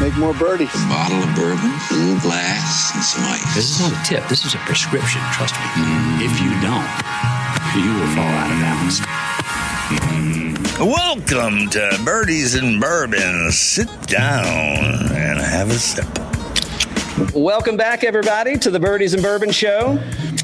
make more birdies. A bottle of bourbon, a little glass, and some ice. This is not a tip. This is a prescription. Trust me. Mm. If you don't, you will fall out of balance. Welcome to Birdies and Bourbon. Sit down and have a sip. Welcome back, everybody, to the Birdies and Bourbon Show.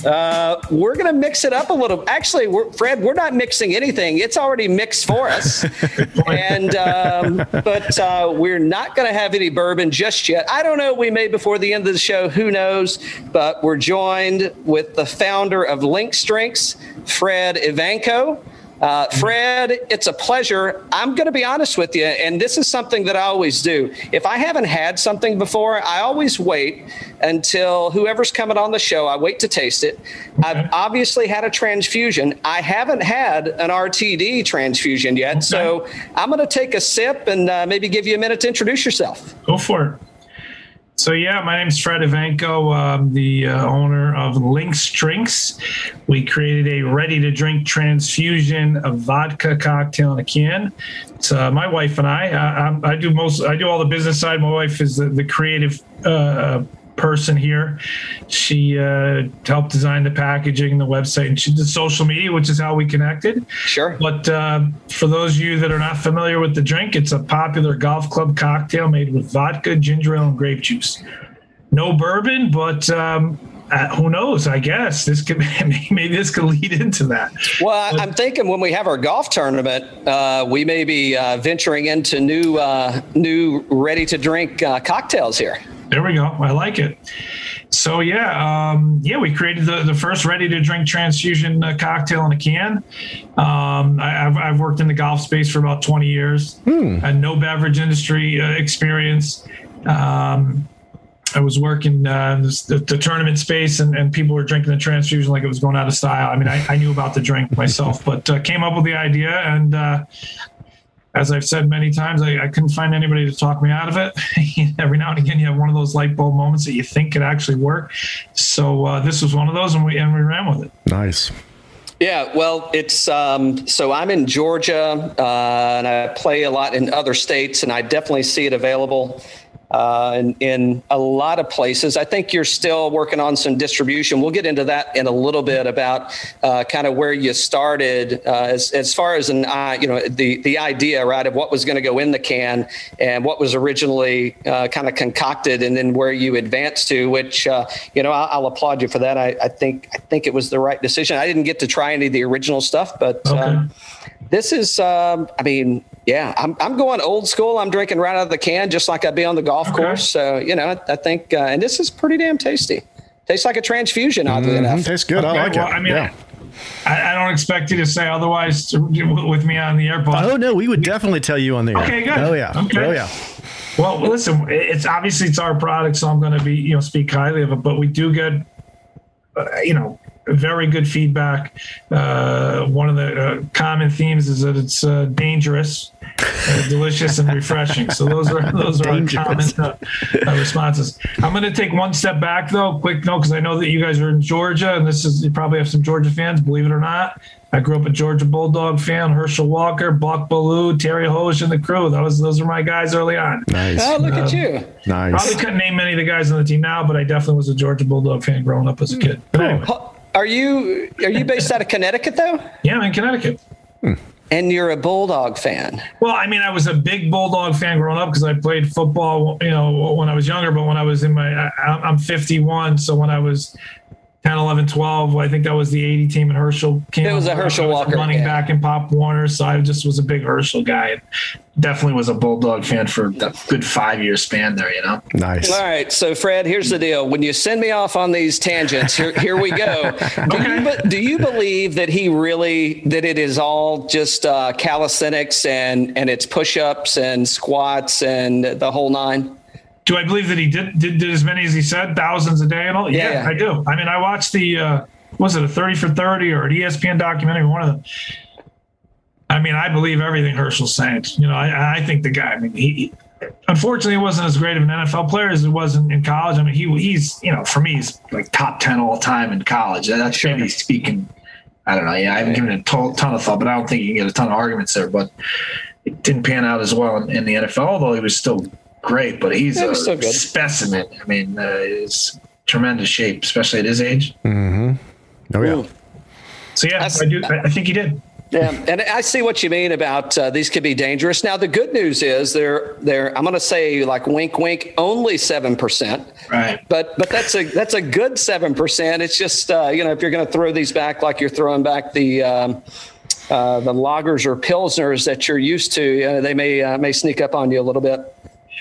Uh, we're going to mix it up a little. Actually, we're, Fred, we're not mixing anything. It's already mixed for us. and um, but uh, we're not going to have any bourbon just yet. I don't know. We may before the end of the show. Who knows? But we're joined with the founder of Links Drinks, Fred Evanko. Uh, Fred, it's a pleasure. I'm going to be honest with you, and this is something that I always do. If I haven't had something before, I always wait until whoever's coming on the show, I wait to taste it. I've obviously had a transfusion. I haven't had an RTD transfusion yet. Okay. So I'm going to take a sip and uh, maybe give you a minute to introduce yourself. Go for it. So yeah, my name is Fred Evanko. I'm the uh, owner of Links Drinks. We created a ready-to-drink transfusion of vodka cocktail in a can. It's uh, my wife and I. I. I, do most. I do all the business side. My wife is the, the creative uh, person here. She uh, helped design the packaging, the website, and she did social media, which is how we connected. Sure. But uh, for those of you that are not familiar with the drink, it's a popular golf club cocktail made with vodka, ginger ale, and grape juice. No bourbon, but um, uh, who knows? I guess this could maybe this could lead into that. Well, but, I'm thinking when we have our golf tournament, uh, we may be uh, venturing into new uh, new ready to drink uh, cocktails here. There we go. I like it. So yeah, um, yeah, we created the, the first ready to drink transfusion uh, cocktail in a can. Um, I, have I've worked in the golf space for about 20 years. Hmm. Had no beverage industry uh, experience. Um, I was working uh, the, the, tournament space, and, and, people were drinking the transfusion like it was going out of style. I mean, I, I knew about the drink myself, but uh, came up with the idea, and uh, as I've said many times, I, I, couldn't find anybody to talk me out of it. Every now and again, you have one of those light bulb moments that you think could actually work. So uh, this was one of those, and we and we ran with it. Nice. Yeah, well, it's um, so I'm in Georgia, uh, and I play a lot in other states, and I definitely see it available uh, in, in a lot of places. I think you're still working on some distribution. We'll get into that in a little bit about uh, kind of where you started uh, as, as far as an uh, you know the the idea right of what was going to go in the can and what was originally uh, kind of concocted, and then where you advanced to. Which uh, you know I'll, I'll, applaud you for that. I, I, think I think it was the right decision. I didn't get to try any of the original stuff, but. Okay. Um, this is, um, I mean, yeah, I'm, I'm going old school. I'm drinking right out of the can, just like I'd be on the golf okay. course. So, you know, I, think, uh, and this is pretty damn tasty. Tastes like a transfusion, oddly mm-hmm. enough. Tastes good. Okay, I like well, it. I mean, yeah. I, I, don't expect you to say otherwise with me on the airport. Oh no, we would definitely tell you on the air. Okay, good. Oh yeah. Okay. Oh yeah. Well, listen, it's obviously it's our product, so I'm going to be you know speak highly of it. But we do get, uh, you know, very good feedback. Uh, one of the uh, common themes is that it's uh, dangerous, uh, delicious, and refreshing. So those are those are our common uh, uh, responses. I'm going to take one step back though, quick note, because I know that you guys are in Georgia, and this is you probably have some Georgia fans. Believe it or not, I grew up a Georgia Bulldog fan. Herschel Walker, Buck Belue, Terry Hosian, and the crew. That was those were my guys early on. Nice. Oh, look at you. Nice. Probably couldn't name many of the guys on the team now, but I definitely was a Georgia Bulldog fan growing up as a kid. But anyway. Are you are you based out of Connecticut though? Yeah, I'm in Connecticut. Hmm. And you're a Bulldog fan. Well, I mean, I was a big Bulldog fan growing up because I played football, you know, when I was younger. But when I was in my, I, I'm 51, so when I was 10, 11, 12. I think that was the 80 team and Herschel came. It was a Herschel was Walker. Running yeah. back in Pop Warner. So I just was a big Herschel guy. Definitely was a Bulldog fan for a good five year span there, you know? Nice. All right. So, Fred, here's the deal. When you send me off on these tangents, here, here we go. Do, okay. you, do you believe that he really, that it is all just uh, calisthenics and, and it's push ups and squats and the whole nine? Do I believe that he did, did, did as many as he said, thousands a day and all? Yeah, yeah. I do. I mean, I watched the uh, was it a thirty for thirty or an ESPN documentary? One of them. I mean, I believe everything Herschel's saying. You know, I, I think the guy. I mean, he unfortunately wasn't as great of an NFL player as he was in, in college. I mean, he he's you know for me he's like top ten all time in college. That's sure. maybe speaking. I don't know. Yeah, I haven't given it a ton, ton of thought, but I don't think you can get a ton of arguments there. But it didn't pan out as well in, in the NFL, although he was still great, but he's yeah, a specimen. I mean, uh, he's tremendous shape, especially at his age. Mm-hmm. Oh yeah. Ooh. So yeah, I, do. I think he did. Yeah, and I see what you mean about uh, these could be dangerous. Now the good news is they're they're I'm going to say like wink wink only seven percent. Right. But but that's a that's a good seven percent. It's just uh, you know if you're going to throw these back like you're throwing back the. Um, uh, the lagers or pilsners that you're used to, they may uh, may sneak up on you a little bit.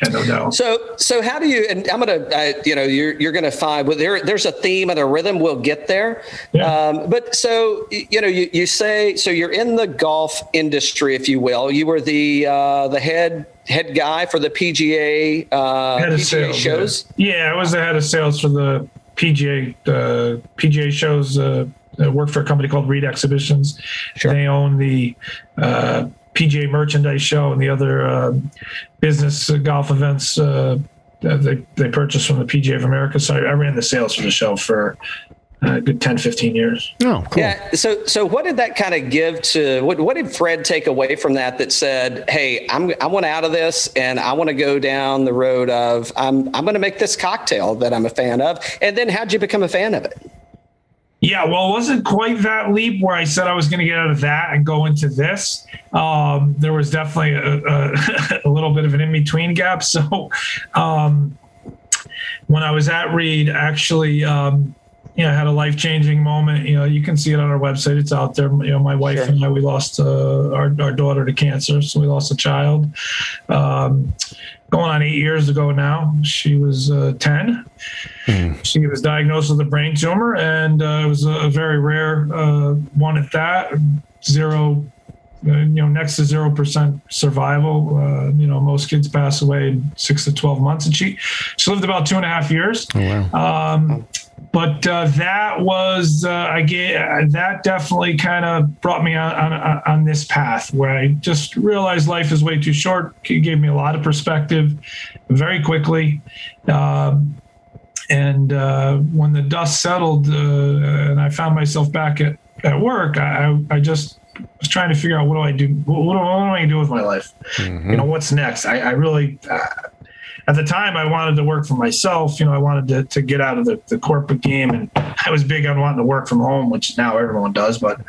Yeah, no doubt. So, so how do you? And I'm gonna, uh, you know, you're you're gonna find well, there there's a theme and a rhythm. We'll get there. Yeah. Um, but so you know, you, you say so you're in the golf industry, if you will. You were the uh, the head head guy for the PGA uh, head PGA sales, shows. Yeah. yeah, I was the head of sales for the PGA uh, PGA shows. Uh, I worked for a company called Reed Exhibitions. Sure. They own the uh, PGA Merchandise Show and the other uh, business golf events uh, they, they purchased from the PGA of America. So I ran the sales for the show for a good 10, 15 years. Oh, cool. Yeah. So, so what did that kind of give to, what, what did Fred take away from that that said, Hey, I'm, I want out of this and I want to go down the road of, I'm, I'm going to make this cocktail that I'm a fan of. And then how'd you become a fan of it? Yeah, well, it wasn't quite that leap where I said I was going to get out of that and go into this. Um, there was definitely a, a, a, little bit of an in between gap. So um, when I was at Reed, actually, um, you know, had a life changing moment. You know, you can see it on our website; it's out there. You know, my wife sure. and I, we lost uh, our our daughter to cancer, so we lost a child. Um, going on eight years ago now. She was uh, 10. Mm. She was diagnosed with a brain tumor, and uh, it was a, very rare uh, one at that. Zero, uh, you know, next to zero percent survival. Uh, you know, most kids pass away in six to twelve months, and she she lived about two and a half years. Oh, wow. Um, but uh, that was uh, I get uh, that definitely kind of brought me on, on, on this path where I just realized life is way too short. It gave me a lot of perspective very quickly. Um, and uh, when the dust settled uh, and I found myself back at, at work, I, I just was trying to figure out what do I do? What, what do, I do with my life? Mm-hmm. You know, what's next? I, I really, uh, at the time I wanted to work for myself. You know, I wanted to, to get out of the, the corporate game and I was big on wanting to work from home, which now everyone does. But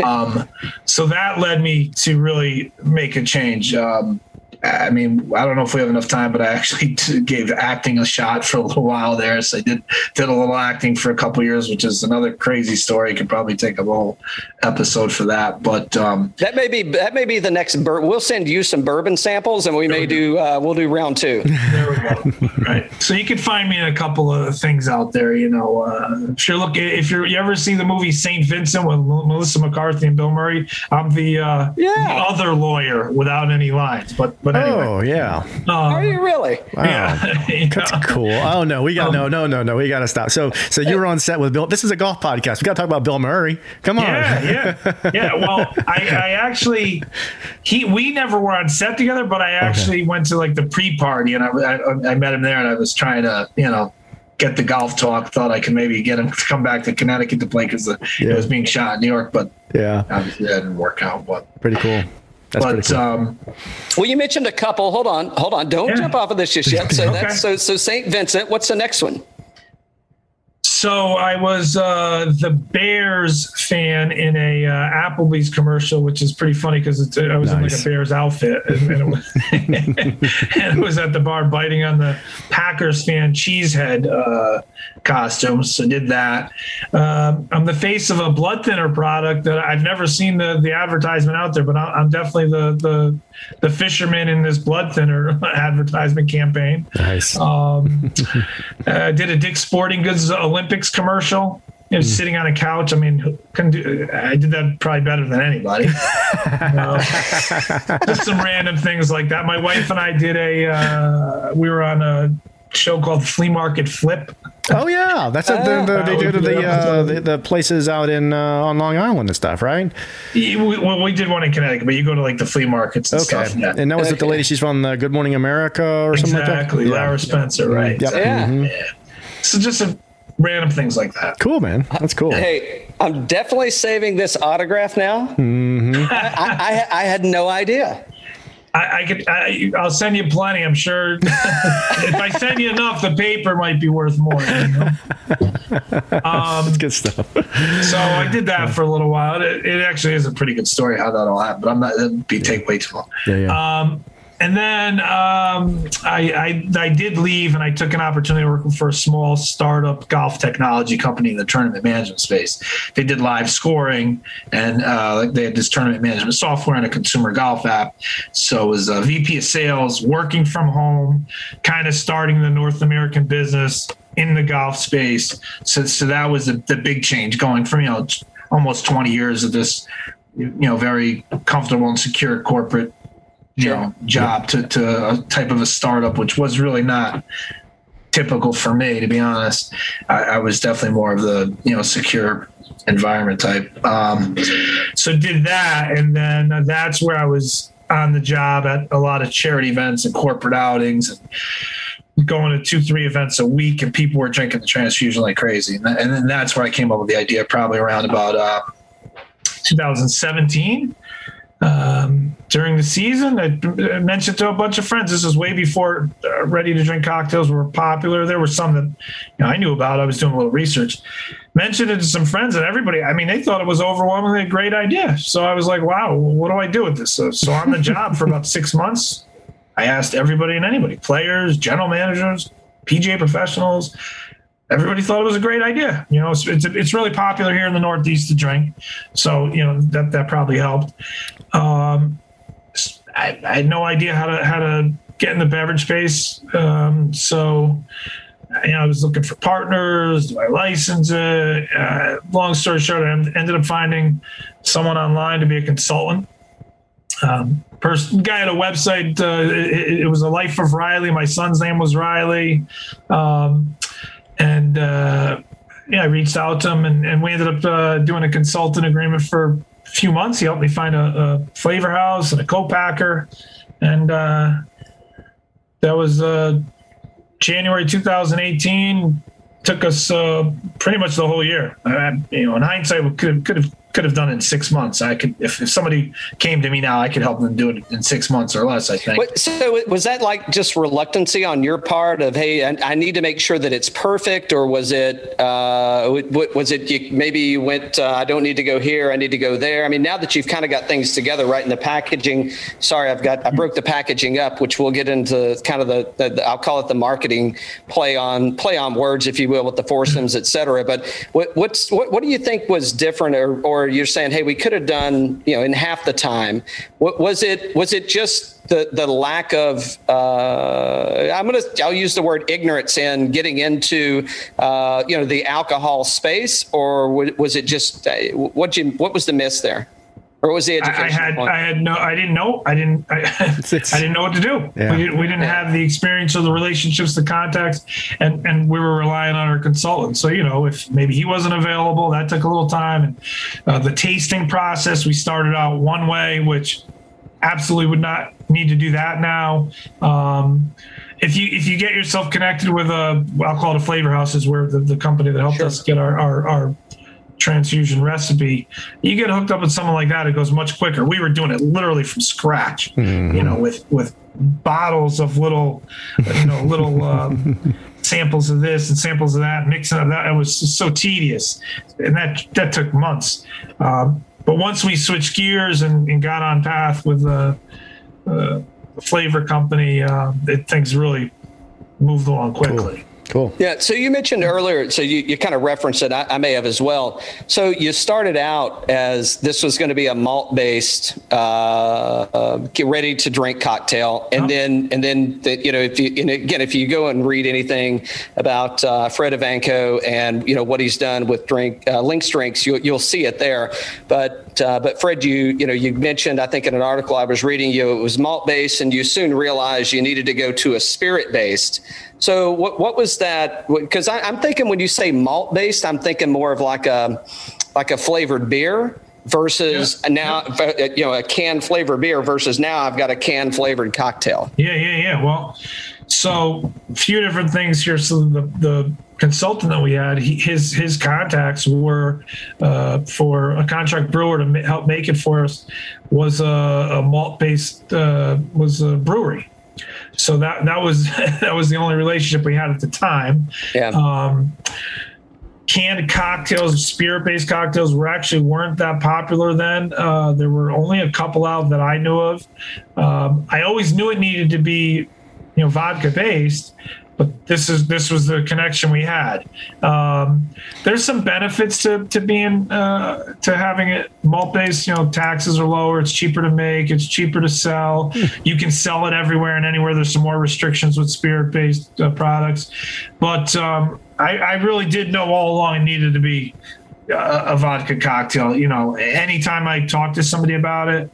um, so that led me to really make a change. Um, I mean, I don't know if we have enough time, but I actually gave acting a shot for a little while there. So I did did a little acting for a couple years, which is another crazy story. Could probably take a whole episode for that. But um, that may be that may be the next. Bur- we'll send you some bourbon samples, and we may do uh, we'll do round two. There we go. right. So you can find me in a couple of things out there. You know, uh, if you look if you you ever see the movie Saint Vincent with Melissa McCarthy and Bill Murray, I'm the, uh, yeah. the other lawyer without any lines, but but but anyway. Oh yeah. Um, Are you really? Wow. Yeah. That's cool. Oh no, we got um, no, no, no, no. We got to stop. So, so you were on set with Bill. This is a golf podcast. We got to talk about Bill Murray. Come on. Yeah, yeah, yeah. Well, I, I actually, he, we never were on set together, but I actually okay. went to like the pre-party and I, I, I met him there, and I was trying to, you know, get the golf talk. Thought I could maybe get him to come back to Connecticut to play because yeah. it was being shot in New York, but yeah, obviously that didn't work out. But pretty cool. That's but cool. um, well, you mentioned a couple. Hold on, hold on. Don't yeah. jump off of this just yet. So okay. that's so so Saint Vincent. What's the next one? So I was uh, the Bears fan in a uh, Applebee's commercial, which is pretty funny because I was nice. in like a Bears outfit, and, and, it was, and, it was, at the bar biting on the Packers fan cheesehead uh, costumes. So did that. Um, I'm the face of a blood thinner product that I've never seen the the advertisement out there, but I'm definitely the the the fisherman in this blood thinner advertisement campaign. Nice. Um, I did a Dick Sporting Goods Olympics commercial. You know, mm. sitting on a couch. I mean, do, I did that probably better than anybody. uh, just some random things like that. My wife and I did a. Uh, we were on a show called Flea Market Flip. Oh yeah, that's a, the, the, they do to the, uh, the, the places out in uh, on Long Island and stuff, right? we, well, we did one in Connecticut, but you go to like the flea markets and okay. stuff. Yeah. And that was okay. the lady she's from the Good Morning America or exactly. something like that. Exactly, Lara Spencer, right? Yep. Yeah. Mm-hmm. yeah. So just a, random things like that. Cool, man. That's cool. Hey, I'm definitely saving this autograph now. Mm-hmm. I, I, I had no idea. I, I could. I, will send you plenty. I'm sure. if I send you enough, the paper might be worth more. You know? um, That's good stuff. so I did that for a little while. It, it, actually is a pretty good story how that all happened, but I'm not. It'd be take way too long. Yeah, yeah. Um, and then um, I, I, I did leave and I took an opportunity working for a small startup golf technology company in the tournament management space. They did live scoring and uh, they had this tournament management software and a consumer golf app. So it was a VP of sales, working from home, kind of starting the North American business in the golf space. So, so that was the, the big change going from, you know, almost 20 years of this, you know, very comfortable and secure corporate you know job to, to a type of a startup which was really not typical for me to be honest. I, I was definitely more of the you know secure environment type. Um, so did that and then that's where i was on the job at a lot of charity events and corporate outings and going to two three events a week and people were drinking the transfusion like crazy. And, that, and then that's where i came up with the idea probably around about uh, 2017 um, during the season. I mentioned to a bunch of friends. This is way before uh, ready to drink cocktails were popular. There were some that you know, I knew about. I was doing a little research. Mentioned it to some friends, and everybody. I mean, they thought it was overwhelmingly a great idea. So I was like, "Wow, what do I do with this?" So, so on the job for about six months, I asked everybody and anybody, players, general managers, PGA professionals everybody thought it was a great idea. You know, it's, it's, it's really popular here in the Northeast to drink, so you know that that probably helped. Um, I, I, had no idea how to how to get in the beverage space, um, so you know I was looking for partners. Do I license it? Uh, long story short, I ended up finding someone online to be a consultant. Um, person guy had a website. Uh, it, it, was a Life of Riley. My son's name was Riley. Um, and uh, yeah, I reached out to him, and, and we ended up uh, doing a consultant agreement for a few months. He helped me find a, a flavor house and a co-packer, and uh, that was uh, January 2018. Took us uh, pretty much the whole year. You know, in hindsight, we could could have could have done in six months. I could, if, if somebody came to me now, I could help them do it in six months or less. I think. So was that like just reluctancy on your part of, hey, I, I need to make sure that it's perfect, or was it, uh, was it you, maybe you went, uh, I don't need to go here, I need to go there. I mean, now that you've kind of got things together, right in the packaging. Sorry, I've got I broke the packaging up, which we'll get into kind of the, the, the I'll call it the marketing play on play on words, if you will, with the foursomes, et cetera. But what what's what, what do you think was different or or you're saying, hey, we could have done, you know, in half the time. What was it? Was it just the the lack of? Uh, I'm gonna I'll use the word ignorance in getting into, uh, you know, the alcohol space, or was it just uh, what you what was the miss there? Or was the education? I, I had I had no I didn't know I didn't I, I didn't know what to do. Yeah. We, didn't, we didn't have the experience or the relationships, the contacts, and and we were relying on our consultant. So you know if maybe he wasn't available, that took a little time. And uh, the tasting process, we started out one way, which absolutely would not need to do that now. Um, if you if you get yourself connected with a I'll call it a flavor house is where the, the company that helped sure. us get our, our, our transfusion recipe, you get hooked up with someone like that, it goes much quicker. We were doing it literally from scratch, mm-hmm. you know, with with bottles of little, you know, little um, samples of this and samples of that, mixing of that. It was so tedious, and that that took months. Um, but once we switched gears and, and got on path with the, uh, flavor company, uh, it, things really moved along quickly. Cool. Cool. Yeah. So you mentioned earlier, so you, you kind of referenced it. I, I, may have as well. So you started out as this was going to be a malt based, uh, uh, get ready to drink cocktail, and oh. then and then the, you know if you and again if you go and read anything about uh, Fred Evanko and you know what he's done with drink uh, Links drinks, you, you'll see it there. But uh, but Fred, you you know you mentioned I think in an article I was reading you it was malt based, and you soon realized you needed to go to a spirit based. So what what was that? Because I'm thinking when you say malt based, I'm thinking more of like a like a flavored beer versus yeah. now yeah. you know a canned flavored beer versus now I've got a canned flavored cocktail. Yeah, yeah, yeah. Well, So a few different things here. So the the consultant that we had, he, his his contacts were uh, for a contract brewer to help make it for us was a, a malt based uh, was a brewery. So that that was that was the only relationship we had at the time. Yeah. Um, canned cocktails, spirit based cocktails, were actually weren't that popular then. Uh, there were only a couple out that I knew of. Um, I always knew it needed to be, you know, vodka based, but this is this was the connection we had. Um, there's some benefits to to being uh, to having it malt based. You know, taxes are lower. It's cheaper to make. It's cheaper to sell. You can sell it everywhere and anywhere. There's some more restrictions with spirit based uh, products, but um, I, I really did know all along it needed to be a, a vodka cocktail. You know, anytime I talk to somebody about it,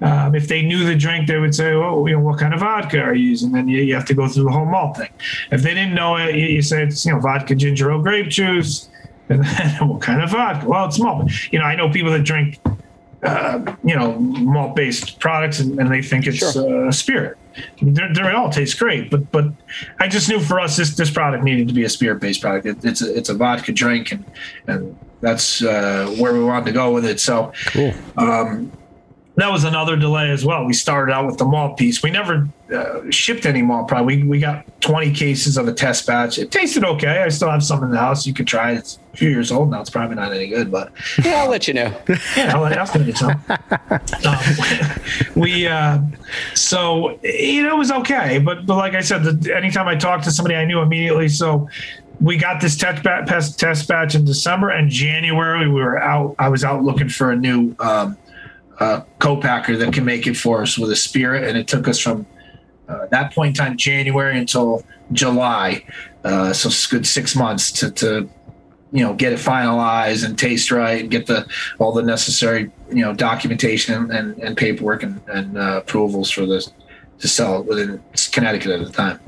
um, if they knew the drink, they would say, "Oh, you know, what kind of vodka are you using?" Then you, you have to go through the whole malt thing. If they didn't know it, you, you say it's you know vodka ginger ale grape juice. And then what kind of vodka? Well, it's malt. You know, I know people that drink, uh, you know, malt based products and, and they think it's uh, spirit. They're, they're, all taste great, but but I just knew for us this this product needed to be a spirit based product. It, it's a, it's a vodka drink, and and that's uh, where we wanted to go with it. So, Cool. um, that was another delay as well. We started out with the malt piece. We never uh, shipped any malt product. We, we got 20 cases of a test batch. It tasted okay. I still have some in the house. You could try it. It's a few years old now. It's probably not any good, but Yeah, I'll let you know. yeah, I'll, I'll send you some. Um, we uh, so you know it was okay, but but like I said, the, anytime I talked to somebody, I knew immediately. So we got this test batch, test batch in December and January. We were out. I was out looking for a new um, uh, co-packer that can make it for us with a spirit, and it took us from uh, that point in time, January until July. Uh, so it's good six months to, to you know get it finalized and taste right and get the all the necessary you know documentation and, and paperwork and, and uh, approvals for this to sell it within Connecticut at the time.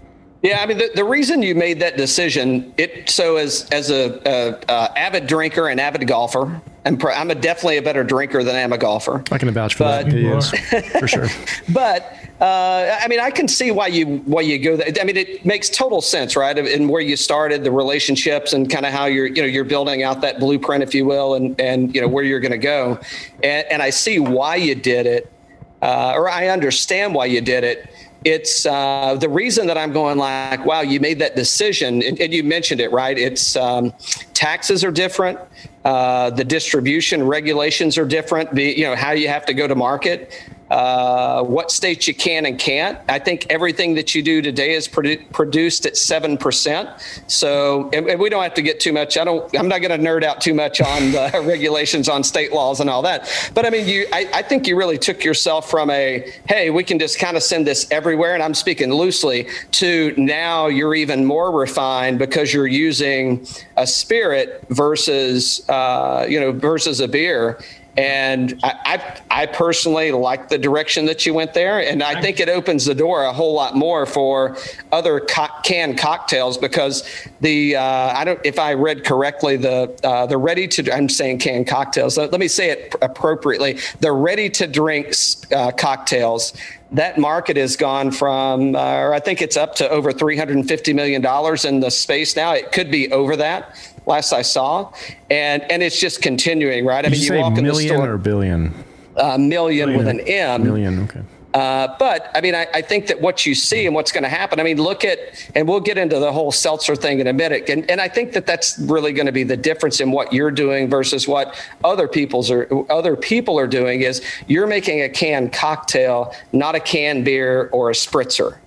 Yeah, I mean the, the reason you made that decision, it so as as a, a, a avid drinker and avid golfer, and pr- I'm a definitely a better drinker than I am a golfer. I can vouch for But- that. He is for sure. But uh, I mean, I can see why you why you go. That. I mean, it makes total sense, right? And where you started, the relationships, and kind of how you're you know you're building out that blueprint, if you will, and and you know where you're going to go. And, and I see why you did it, uh, or I understand why you did it. It's uh, the reason that I'm going like, wow, you made that decision, and, and you mentioned it, right? It's um, taxes are different. Uh, the distribution regulations are different. The you know how you have to go to market, uh, what states you can and can't. I think everything that you do today is produ- produced at seven percent. So and, and we don't have to get too much. I don't. I'm not going to nerd out too much on the regulations on state laws and all that. But I mean, you. I, I think you really took yourself from a hey, we can just kind of send this everywhere, and I'm speaking loosely, to now you're even more refined because you're using a spirit versus uh, you know versus a beer. And I, I, I personally like the direction that you went there, and I think it opens the door a whole lot more for other co- canned cocktails because the uh, I don't if I read correctly the uh, the ready to I'm saying canned cocktails. Let, me say it appropriately. The ready to drink uh, cocktails that market has gone from, uh, or I think it's up to over $350 million in the space now. It could be over that last I saw. And, and it's just continuing, right? I mean, you you say walk in the million store, or billion? uh, million with an M. Million. Okay. Uh, but I mean, I, I think that what you see and what's going to happen. I mean, look at, and we'll get into the whole seltzer thing in a minute. And, and I think that that's really going to be the difference in what you're doing versus what other people's are other people are doing. Is you're making a canned cocktail, not a canned beer or a spritzer.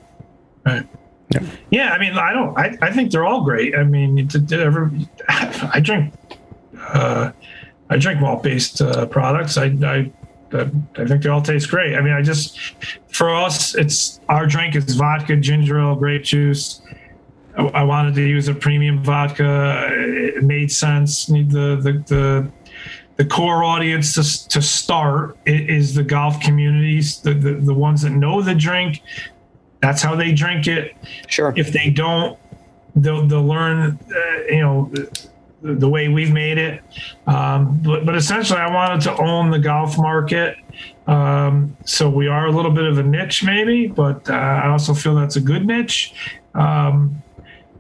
Right. Yeah, I mean, I don't. I, I think they're all great. I mean, it's a- ever, I drink, uh, I drink malt based uh, products. I, I I think they all taste great. I mean, I just for us, it's our drink is vodka, ginger ale, grape juice. I, I wanted to use a premium vodka. It made sense. The the the the core audience to, to start is the golf communities, the, the the ones that know the drink. That's how they drink it Sure. if they don't they'll they'll learn uh, you know the, the way we've made it. Um, but, but essentially, I wanted to own the golf market. Um, so we are a little bit of a niche, maybe, but uh, I also feel that's a good niche. Um,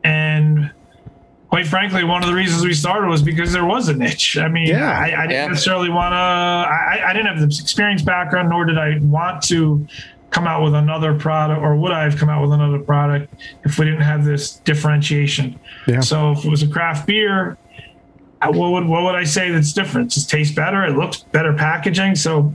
and quite frankly, one of the reasons we started was because there was a niche. I mean, Yeah. I, I didn't Yeah. necessarily want to. I, I didn't have the experience background, nor did I want to come out with another product, or would I have come out with another product if we didn't have this differentiation? Yeah. So if it was a craft beer, what would what would I say that's different? It just tastes better. It looks better packaging. So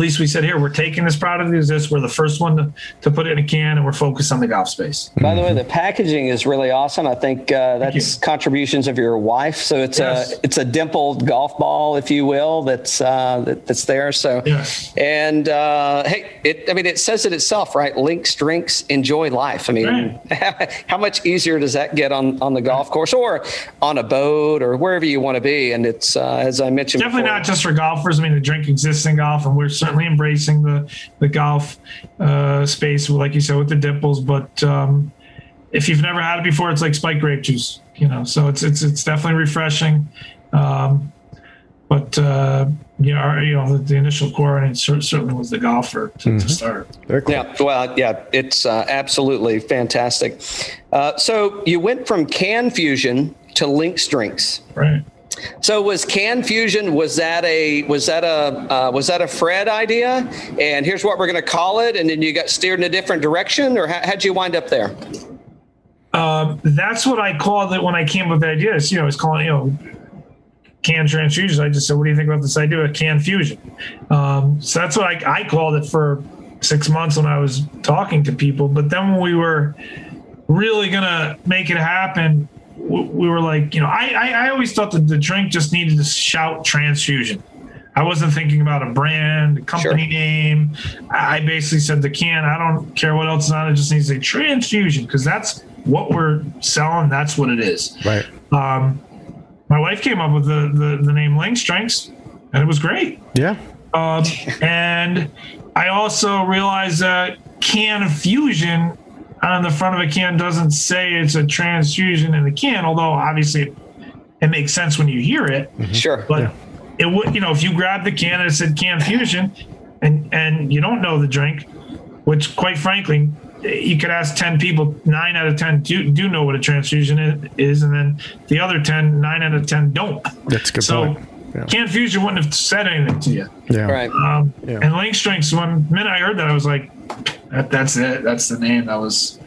least we said here we're taking this product as this. We're the first one to, to put it in a can, and we're focused on the golf space. By the way, the packaging is really awesome. I think uh, that's contributions of your wife. So it's Yes. a it's a dimpled golf ball, if you will, that's uh, that, that's there. So Yes. and uh, hey, it I mean it says it itself, right? Links, drinks, enjoy life. I mean, how much easier does that get on on the golf course or on a boat or wherever you want to be? And it's uh, as I mentioned, definitely before, not just for golfers. I mean, the drink exists in golf, and we're certainly embracing the the golf uh, space, like you said, with the dimples. But um, if you've never had it before, it's like spiked grape juice, you know. So it's it's it's definitely refreshing. Um, but uh, you know, our, you know, the, the initial core, and it certainly was the golfer to, to start. Very cool. Yeah, well, yeah, it's uh, absolutely fantastic. Uh, so you went from Can Fusion to Links Drinks. Right. So was Can Fusion was that a was that a uh, was that a Fred idea? And here's what we're going to call it, and then you got steered in a different direction, or how, how'd you wind up there? Um, that's what I called it when I came up with the idea. It's, you know, I was calling, you know, can transfusions. I just said, what do you think about this idea of can fusion? Um, so that's what I, I called it for six months when I was talking to people. But then when we were really going to make it happen, we were like, you know, I, I, I always thought that the drink just needed to shout transfusion. I wasn't thinking about a brand, a company Sure. name. I basically said the can. I don't care what else is on it. Just needs a transfusion because that's what we're selling. That's what it is. Right. Um, my wife came up with the, the the name Links Drinks, and it was great. Yeah. Um, and I also realized that can fusion on the front of a can doesn't say it's a transfusion in the can, although obviously it, it makes sense when you hear it. Sure. But it would, you know, if you grab the can and it said can fusion, and and you don't know the drink, which quite frankly, you could ask ten people, nine out of ten do do know what a transfusion is, and then the other 10, nine out of ten don't. That's a good So point. Yeah. can fusion wouldn't have said anything to you. Yeah. Right. Um, Yeah. And Links Drinks. One minute I heard that, I was like, That, that's it. That's the name. That was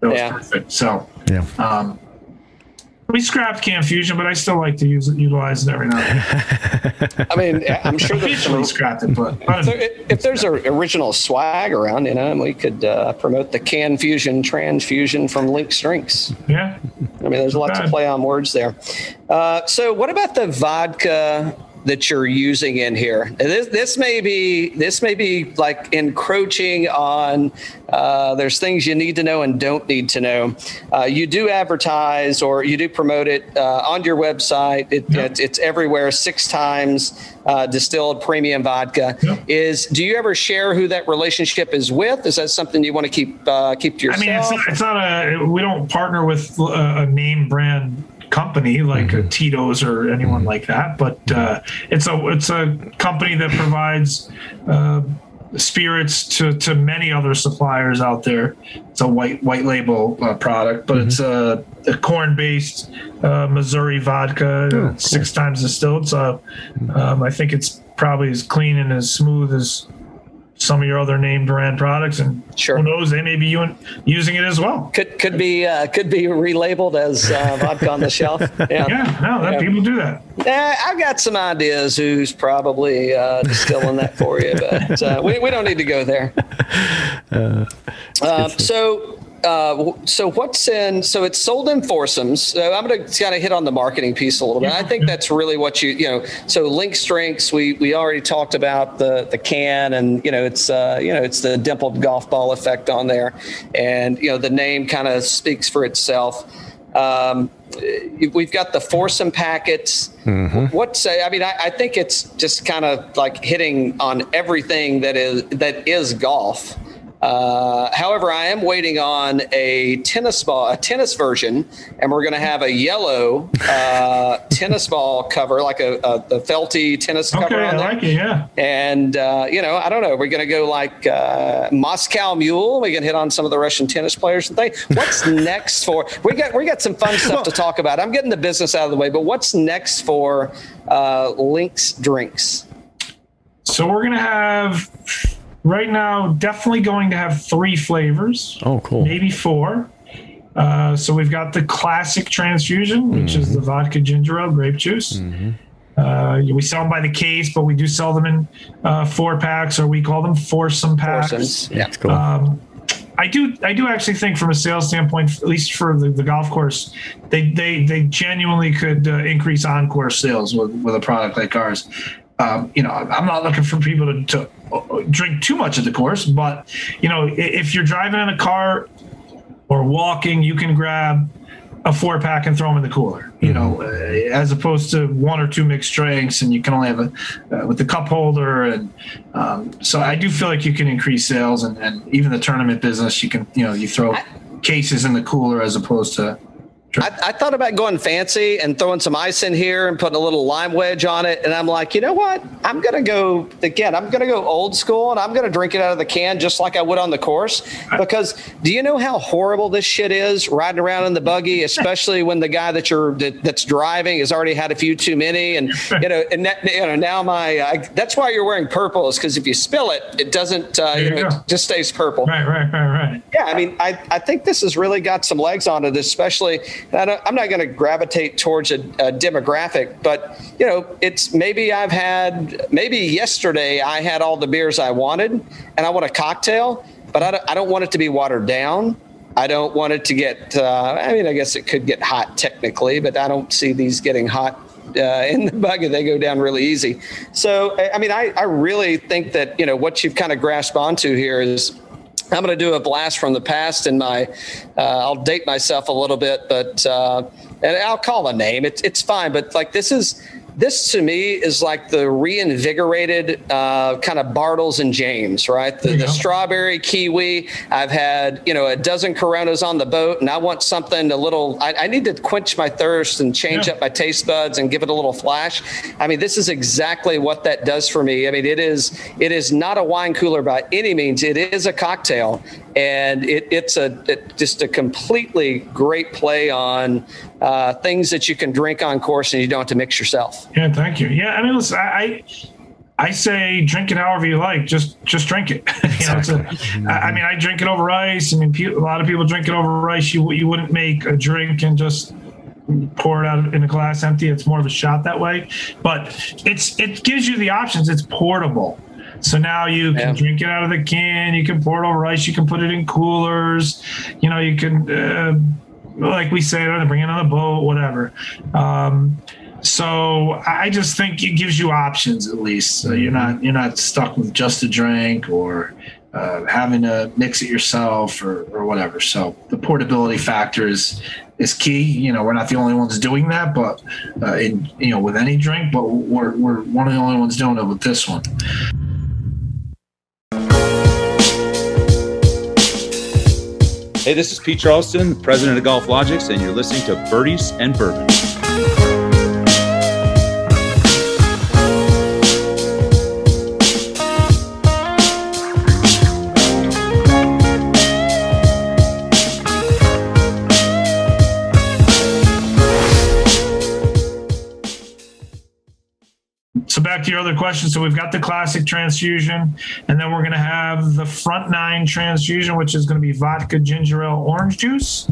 that was Yeah. perfect. So Yeah. um, we scrapped can fusion, but I still like to use it, utilize it every now and then. I mean, I'm sure there's Eventually some, scrapped it, but so if there's an original swag around, you know, we could uh, promote the Can Fusion transfusion from Links Drinks. yeah. I mean, there's lots of bad. play on words there. Uh, so, what about the vodka that you're using in here? This, this may be this may be like encroaching on. Uh, there's things you need to know and don't need to know. Uh, you do advertise or you do promote it uh, on your website. It, Yeah. it's, it's everywhere. Six times uh, distilled premium vodka. Yeah. Is do you ever share who that relationship is with? Is that something you want to keep uh, keep to yourself? I mean, it's not, it's not a. We don't partner with a, a name brand company like a Tito's or anyone like that, but uh, it's a it's a company that provides uh, spirits to to many other suppliers out there. it's a white white label uh, product, but it's a, A corn based uh, Missouri vodka, cool. six times distilled. So um, I think it's probably as clean and as smooth as some of your other name brand products. And Sure. who knows, they may be using it as well. could could be uh, could be relabeled as uh, vodka on the shelf. Yeah. Yeah, no, that Yeah. people do that. Eh, I've got some ideas who's probably uh, distilling that for you, but uh, we, we don't need to go there. Uh, so, uh, so what's in? So it's sold in foursomes. So I'm going to kind of hit on the marketing piece a little bit. I think that's really what you you know. So Links Drinks. We we already talked about the the can, and you know it's uh, you know it's the dimpled golf ball effect on there, and you know the name kind of speaks for itself. Um, we've got the foursome packets. What's I mean, I, I think it's just kind of like hitting on everything that is that is golf. Uh, however, I am waiting on a tennis ball, a tennis version, and we're going to have a yellow uh, tennis ball cover, like a, a the felty tennis cover Okay, I there. like it. Yeah. And uh, you know, I don't know. We're going to go like uh, Moscow Mule. We can hit on some of the Russian tennis players and things. What's next for? We got we got some fun stuff to talk about. I'm getting the business out of the way, but what's next for uh, Links Drinks? So we're gonna have right now definitely going to have three flavors, Oh, cool. maybe four. Uh, so we've got the classic transfusion, which is the vodka ginger ale grape juice. Uh, we sell them by the case, but we do sell them in uh, four packs, or we call them foursome packs. Foursomes. Yeah. That's cool. Um, I do, I do actually think, from a sales standpoint, at least for the, the golf course, they they they genuinely could uh, increase encore sales. sales with, with a product like ours. Um, you know, I'm not looking for people to, to uh, drink too much at the course, but you know, if you're driving in a car or walking, you can grab a four pack and throw them in the cooler. You know, uh, as opposed to one or two mixed drinks, and you can only have a uh, with the cup holder. And um, so I do feel like you can increase sales, and, and even the tournament business, you can you know you throw cases in the cooler as opposed to. I, I thought about going fancy and throwing some ice in here and putting a little lime wedge on it. And I'm like, you know what? I'm going to go again. I'm going to go old school and I'm going to drink it out of the can just like I would on the course. Because do you know how horrible this shit is riding around in the buggy, especially when the guy that you're that, that's driving has already had a few too many. And you know, and that, you know now my I, that's why you're wearing purple is because if you spill it, it doesn't. Uh, you you know, it just stays purple. Right, right, right, right. Yeah, I mean, I, I think this has really got some legs on it, especially. I'm not going to gravitate towards a, a demographic, but you know, it's maybe I've had maybe yesterday I had all the beers I wanted, and I want a cocktail, but I don't, I don't want it to be watered down. I don't want it to get. Uh, I mean, I guess it could get hot technically, but I don't see these getting hot uh, in the buggy. They go down really easy. So, I mean, I, I really think that you know what you've kind of grasped onto here is I'm going to do a blast from the past and my. Uh, I'll date myself a little bit, but uh, and I'll call a name. It's it's fine, but like this is this to me is like the reinvigorated uh, kind of Bartles and James, right? The, the strawberry kiwi. I've had you know a dozen Coronas on the boat, and I want something a little. I, I need to quench my thirst and change Yeah. up my taste buds and give it a little flash. I mean, this is exactly what that does for me. I mean, it is it is not a wine cooler by any means. It is a cocktail, and it, it's a it, just a completely great play on uh, things that you can drink on course and you don't have to mix yourself. Yeah, thank you. Yeah, I mean, listen, I, I, I say drink it however you like. Just, just drink it. you know, it's a, I I mean, I drink it over ice. I mean, pe- a lot of people drink it over ice. You, you wouldn't make a drink and just pour it out in a glass empty. It's more of a shot that way. But it's, it gives you the options. It's portable. So now you can Yeah. drink it out of the can. You can pour it over ice. You can put it in coolers. You know, you can, uh, like we say, bring it on the boat, whatever. Um, so I I just think it gives you options at least. So you're not you're not stuck with just a drink or uh, having to mix it yourself or, or whatever. So the portability factor is is key. You know, we're not the only ones doing that, but uh, in you know with any drink, but we're we're one of the only ones doing it with this one. Hey, this is Pete Charleston, president of Golf Logics, and you're listening to Birdies and Bourbon. Back to your other question. So we've got the classic transfusion, and then we're going to have the front nine transfusion, which is going to be vodka, ginger ale, orange juice.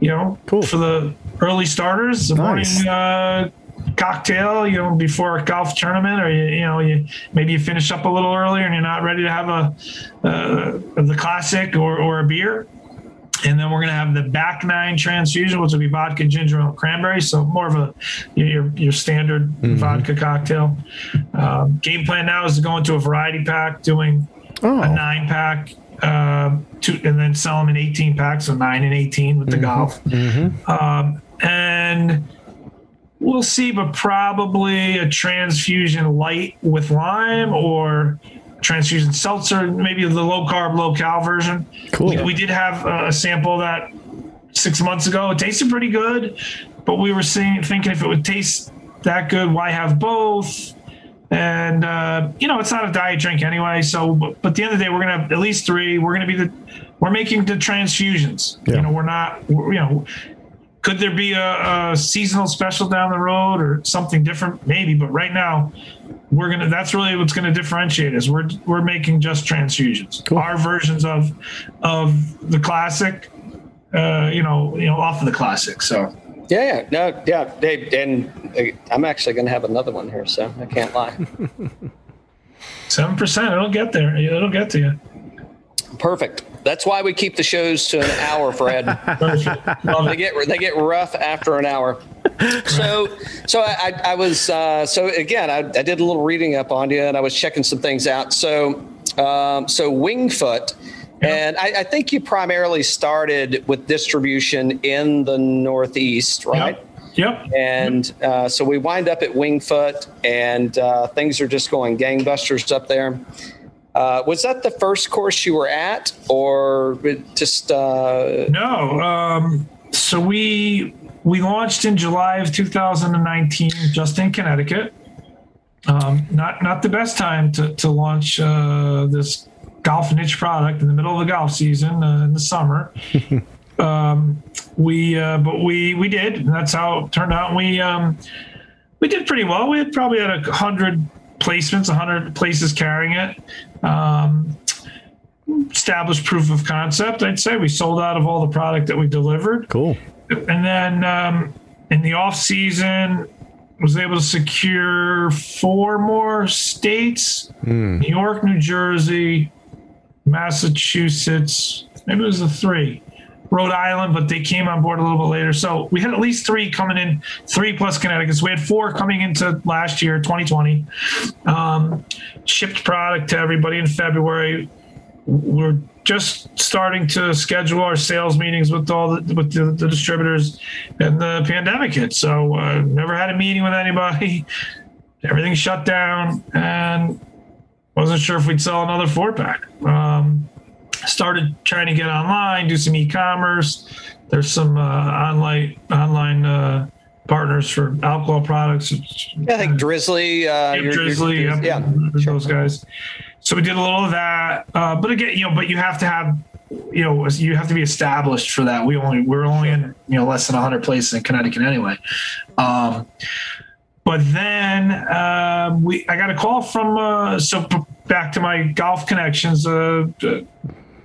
You know, Cool. for the early starters, the Nice. morning uh, cocktail. You know, before a golf tournament, or you, you know, you maybe you finish up a little earlier and you're not ready to have a uh, the classic or, or a beer. And then we're going to have the back nine transfusion, which will be vodka, ginger ale, cranberry. So more of a your your standard vodka cocktail. Um, game plan now is to go into a variety pack, doing Oh, a nine pack, uh, two, and then sell them in 18 packs, so nine and 18 with the golf. Um, and we'll see, but probably a transfusion light with lime or transfusion seltzer, maybe the low carb, low cal version. Cool. We, we did have a sample that six months ago. It tasted pretty good, but we were seeing, thinking if it would taste that good, why have both? And uh, you know, it's not a diet drink anyway. So, but, but at the end of the day, we're gonna have at least three. We're gonna be the, we're making the transfusions. Yeah. You know, we're not, we're, you know, could there be a, a seasonal special down the road or something different? Maybe, but right now, we're gonna. That's really what's gonna differentiate us. We're we're making just transfusions. Cool. Our versions of of the classic. Uh, you know, you know, off of the classic. So Yeah, yeah, no, yeah, they, and uh, I'm actually going to have another one here, so I can't lie. seven percent. It'll get there. It'll get to you. Perfect. That's why we keep the shows to an hour, Fred. They get they get rough after an hour. So so I I, I was uh, so again I, I did a little reading up on you and I was checking some things out. So um, so Winged Foot. And I, I think you primarily started with distribution in the Northeast, right? Yep. Yep. And uh, so we wind up at Winged Foot, and uh, things are just going gangbusters up there. Uh, was that the first course you were at, or just? Uh, No. Um, so we we launched in July of 2019, just in Connecticut. Um, not not the best time to to launch uh, this golf niche product in the middle of the golf season uh, in the summer. um, we uh, but we we did. And that's how it turned out. We um, we did pretty well. We had probably had a hundred placements, hundred places carrying it. Um, established proof of concept. I'd say we sold out of all the product that we delivered, Cool. and then um, in the off season was able to secure four more states: New York, New Jersey, Massachusetts. Maybe it was the three. Rhode Island, but they came on board a little bit later. So we had at least three coming in, three plus Connecticut. So we had four coming into last year, 2020. Um, shipped product to everybody in February. We're just starting to schedule our sales meetings with all the with the, the distributors, and the pandemic hit. So uh, never had a meeting with anybody. Everything shut down, and wasn't sure if we'd sell another four pack. Um, started trying to get online, do some e-commerce. There's some uh, online online uh, partners for alcohol products. Yeah, I think Drizly. Uh, you're- Drizly, yep, yeah, those guys. So we did a little of that, uh, but again, you know, but you have to have, you know, you have to be established for that. We only we're only in you know less than 100 places in Connecticut anyway. Um, but then uh, we, I got a call from uh, so p- back to my golf connections. Uh, uh,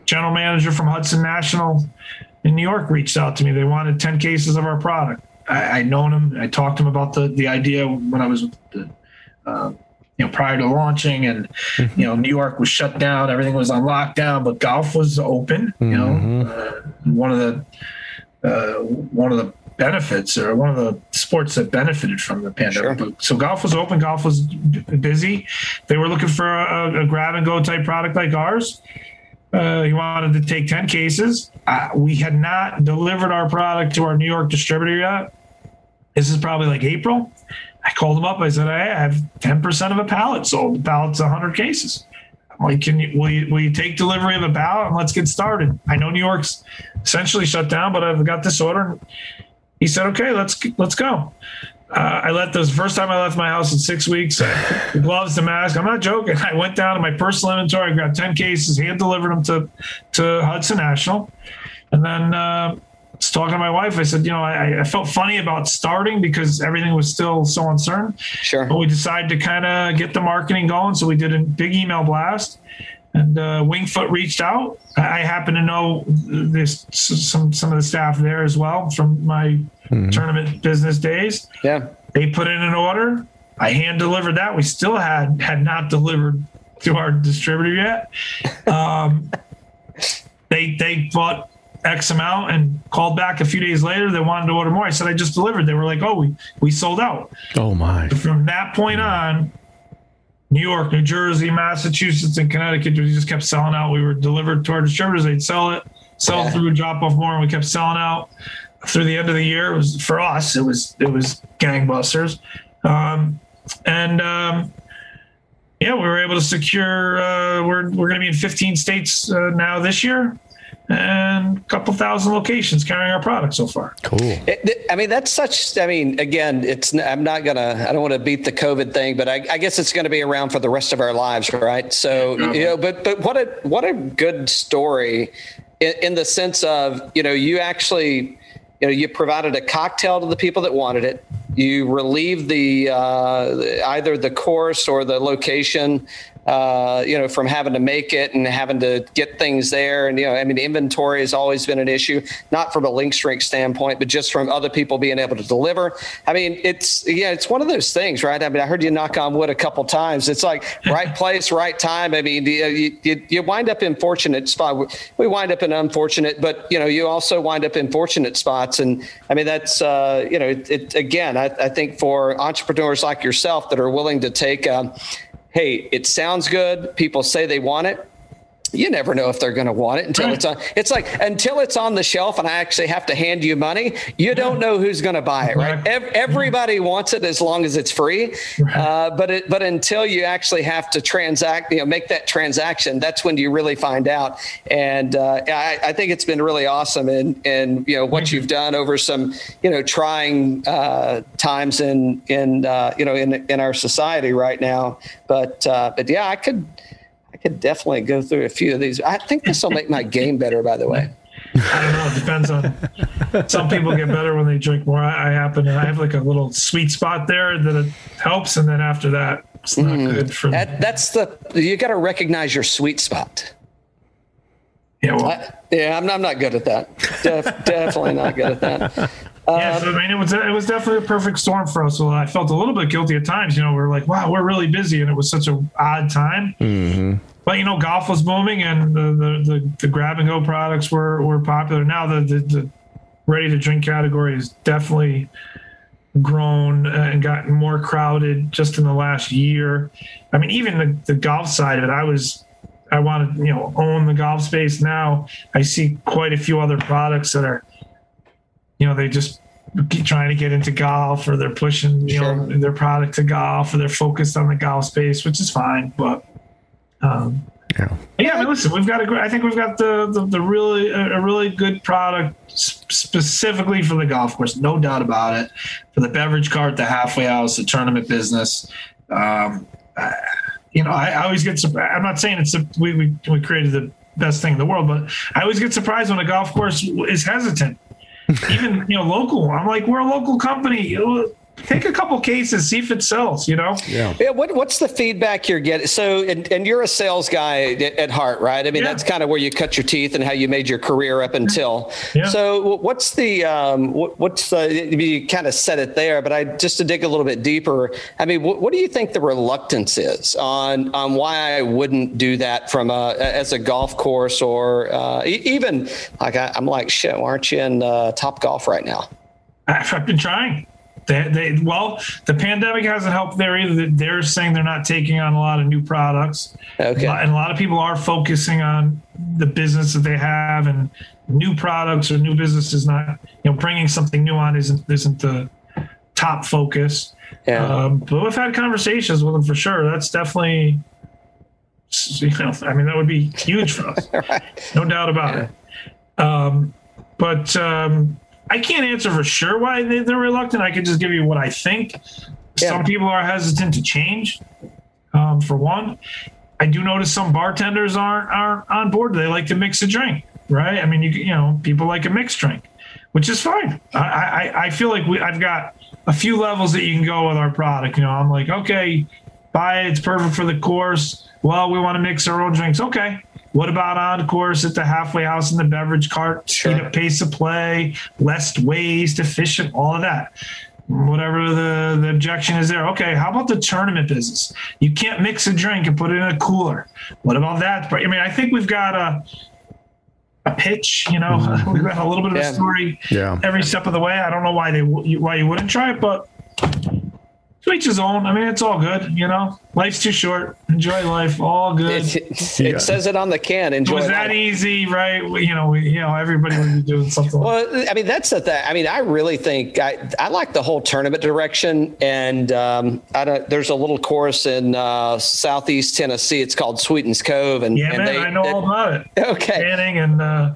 general manager from Hudson National in New York reached out to me. They wanted 10 cases of our product. I, I'd known him. I talked to him about the the idea when I was with the, uh, you know, prior to launching, and you know, New York was shut down. Everything was on lockdown, but golf was open. You know, uh, one of the uh, one of the benefits or one of the sports that benefited from the pandemic. But- So golf was open. Golf was busy. They were looking for a, a grab and go type product like ours. Uh, he wanted to take 10 cases. Uh, we had not delivered our product to our New York distributor yet. This is probably like April. I called him up. I said, I have 10% of a pallet sold. The pallet's 100 cases. I'm like, can you will, you will you take delivery of a pallet and let's get started? I know New York's essentially shut down, but I've got this order. He said, okay, let's let's go. Uh, I left this first time I left my house in six weeks. I the gloves, the mask. I'm not joking. I went down to my personal inventory. I grabbed ten cases, hand delivered them to to Hudson National, and then uh, I was talking to my wife. I said, you know, I, I felt funny about starting because everything was still so uncertain. Sure. But we decided to kind of get the marketing going, so we did a big email blast. And uh, Winged Foot reached out. I happen to know this some some of the staff there as well from my tournament business days. Yeah. They put in an order. I hand delivered that. We still had had not delivered to our distributor yet. Um, they they bought X amount and called back a few days later. They wanted to order more. I said I just delivered. They were like, "Oh, we we sold out." Oh my. From that point on, New York, New Jersey, Massachusetts, and Connecticut, we just kept selling out. We were delivered to our distributors. They'd sell it, sell Yeah. through, drop off more, and we kept selling out through the end of the year. It was for us. It was it was gangbusters, um, and um, yeah, we were able to secure. Uh, we're we're going to be in 15 states uh, now this year, and a couple thousand locations carrying our product so far. Cool. It, I mean, that's such. I mean, again, it's. I'm not gonna. I don't want to beat the COVID thing, but I, I guess it's going to be around for the rest of our lives, right? So you know, but but what a what a good story, in, in the sense of you know you actually you know you provided a cocktail to the people that wanted it you relieve the uh, either the course or the location uh, you know, from having to make it and having to get things there. And, you know, I mean, inventory has always been an issue, not from a Links Drinks standpoint, but just from other people being able to deliver. I mean, it's, yeah, it's one of those things, right? I mean, I heard you knock on wood a couple times. It's like right place, right time. I mean, you, you, you wind up in fortunate spot. We wind up in unfortunate, but, you know, you also wind up in fortunate spots. And I mean, that's, uh, you know, it, it again, I, I, think for entrepreneurs like yourself that are willing to take, um, hey, it sounds good. People say they want it you never know if they're going to want it until it's on. It's like until it's on the shelf and I actually have to hand you money. You don't know who's going to buy it, right? everybody wants it as long as it's free, uh, but it, but until you actually have to transact, you know, make that transaction, that's when you really find out. And uh, I, I, think it's been really awesome, and and you know what you've done over some you know trying uh, times in in uh, you know in in our society right now. But uh, but yeah, I could. I could definitely go through a few of these. I think this will make my game better, by the way. I don't know. It depends on. Some people get better when they drink more. I, I happen, and I have like a little sweet spot there that it helps, and then after that, it's not mm. good for that, me. That's the you got to recognize your sweet spot. Yeah, well, I, yeah, I'm, I'm not good at that. Def, definitely not good at that. Yeah, so, I mean, it was it was definitely a perfect storm for us. So I felt a little bit guilty at times. You know, we are like, wow, we're really busy, and it was such an odd time. Mm-hmm. But you know, golf was booming, and the the, the, the grab and go products were were popular. Now the, the, the ready to drink category has definitely grown and gotten more crowded just in the last year. I mean, even the, the golf side of it, I was I wanted you know own the golf space. Now I see quite a few other products that are you know, they just keep trying to get into golf or they're pushing, you sure. know, their product to golf or they're focused on the golf space, which is fine. But, um, yeah. yeah, I mean, listen, we've got a I think we've got the, the, the really, a really good product specifically for the golf course. No doubt about it. For the beverage cart, the halfway house, the tournament business. Um, you know, I, I always get surprised. I'm not saying it's a, we, we, we created the best thing in the world, but I always get surprised when a golf course is hesitant even you know local. I'm like, we're a local company take a couple cases, see if it sells, you know? Yeah. yeah what, what's the feedback you're getting? So, and, and you're a sales guy at heart, right? I mean, yeah. that's kind of where you cut your teeth and how you made your career up until. Yeah. So what's the, um, what, what's the, you kind of said it there, but I, just to dig a little bit deeper, I mean, what, what do you think the reluctance is on, on why I wouldn't do that from a, as a golf course or uh, even like, I, am like, shit, aren't you in uh, top golf right now? I've been trying. They, they, well, the pandemic hasn't helped there either. They're saying they're not taking on a lot of new products. Okay. And a lot of people are focusing on the business that they have and new products or new businesses not, you know, bringing something new on isn't, isn't the top focus. Yeah. Um, but we've had conversations with them for sure. That's definitely, you know, I mean, that would be huge for us. right. No doubt about yeah. it. Um, but, um, I can't answer for sure why they, are reluctant. I can just give you what I think. Yeah. Some people are hesitant to change. Um, for one, I do notice some bartenders aren't aren't on board. They like to mix a drink, right? I mean, you you know, people like a mixed drink, which is fine. I I, I feel like we I've got a few levels that you can go with our product. You know, I'm like, okay, buy it. It's perfect for the course. Well, we want to mix our own drinks. Okay, what about on course at the halfway house in the beverage cart? Sure. Speed up pace of play, less waste, efficient, all of that. Whatever the, the objection is there. Okay, how about the tournament business? You can't mix a drink and put it in a cooler. What about that? I mean, I think we've got a a pitch. You know, mm-hmm. we've got a little bit of yeah. a story yeah. every step of the way. I don't know why they why you wouldn't try it, but to each his own. I mean, it's all good. You know, life's too short. Enjoy life. All good. It, it, it says it on the can. Enjoy. was that life. easy, right? You know, we, you know, everybody would be doing something. like Well, I mean, that's the thing. I mean, I really think I, I like the whole tournament direction. And um, I don't, there's a little course in uh, southeast Tennessee. It's called Sweetens Cove. And, yeah, and man, they, I know they- all about it. Okay. Manning and uh,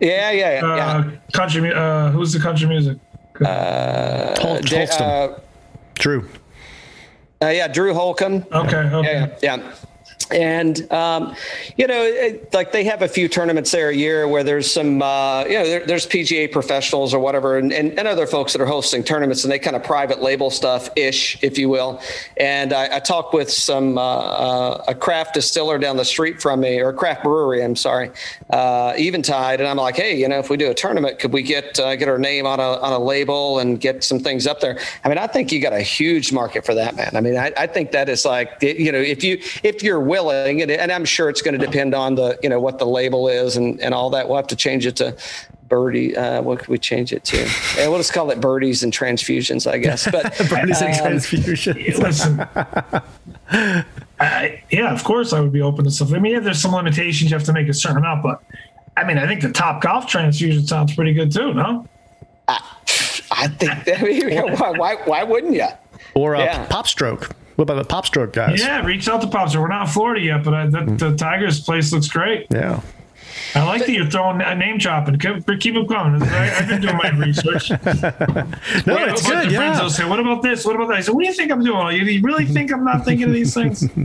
Yeah, yeah, uh, yeah. country. Uh, who's the country music? Uh, Hol- Da- Holston. uh, Drew. uh, yeah, Drew Holcomb. Okay, okay. Yeah, yeah. And um, you know, it, like they have a few tournaments there a year where there's some, uh, you know, there, there's PGA professionals or whatever, and, and, and other folks that are hosting tournaments, and they kind of private label stuff ish, if you will. And I, I talked with some uh, uh, a craft distiller down the street from me, or a craft brewery. I'm sorry, uh, Eventide, and I'm like, hey, you know, if we do a tournament, could we get uh, get our name on a on a label and get some things up there? I mean, I think you got a huge market for that, man. I mean, I, I think that is like, you know, if you if you're willing, and, and I'm sure it's going to depend on the you know what the label is and and all that. We'll have to change it to birdie. Uh, what could we change it to? Yeah, we'll just call it birdies and transfusions, I guess. But Birdies and um, transfusion. Listen, I, yeah, of course I would be open to stuff. I mean, yeah, there's some limitations. You have to make a certain amount, but I mean, I think the top golf transfusion sounds pretty good too. No, I think I mean, why, why why wouldn't you? Or a Yeah. pop stroke. What about the pop stroke guys? yeah, reach out to Pops. We're not in Florida yet, but I, the, the Tigers place looks great. Yeah. I like that you're throwing a name dropping. Keep, keep them coming. I, I've been doing my research. No, What- it's good. the Friends will say, what about this? What about that? I said, what do you think I'm doing? You, you really think I'm not thinking of these things?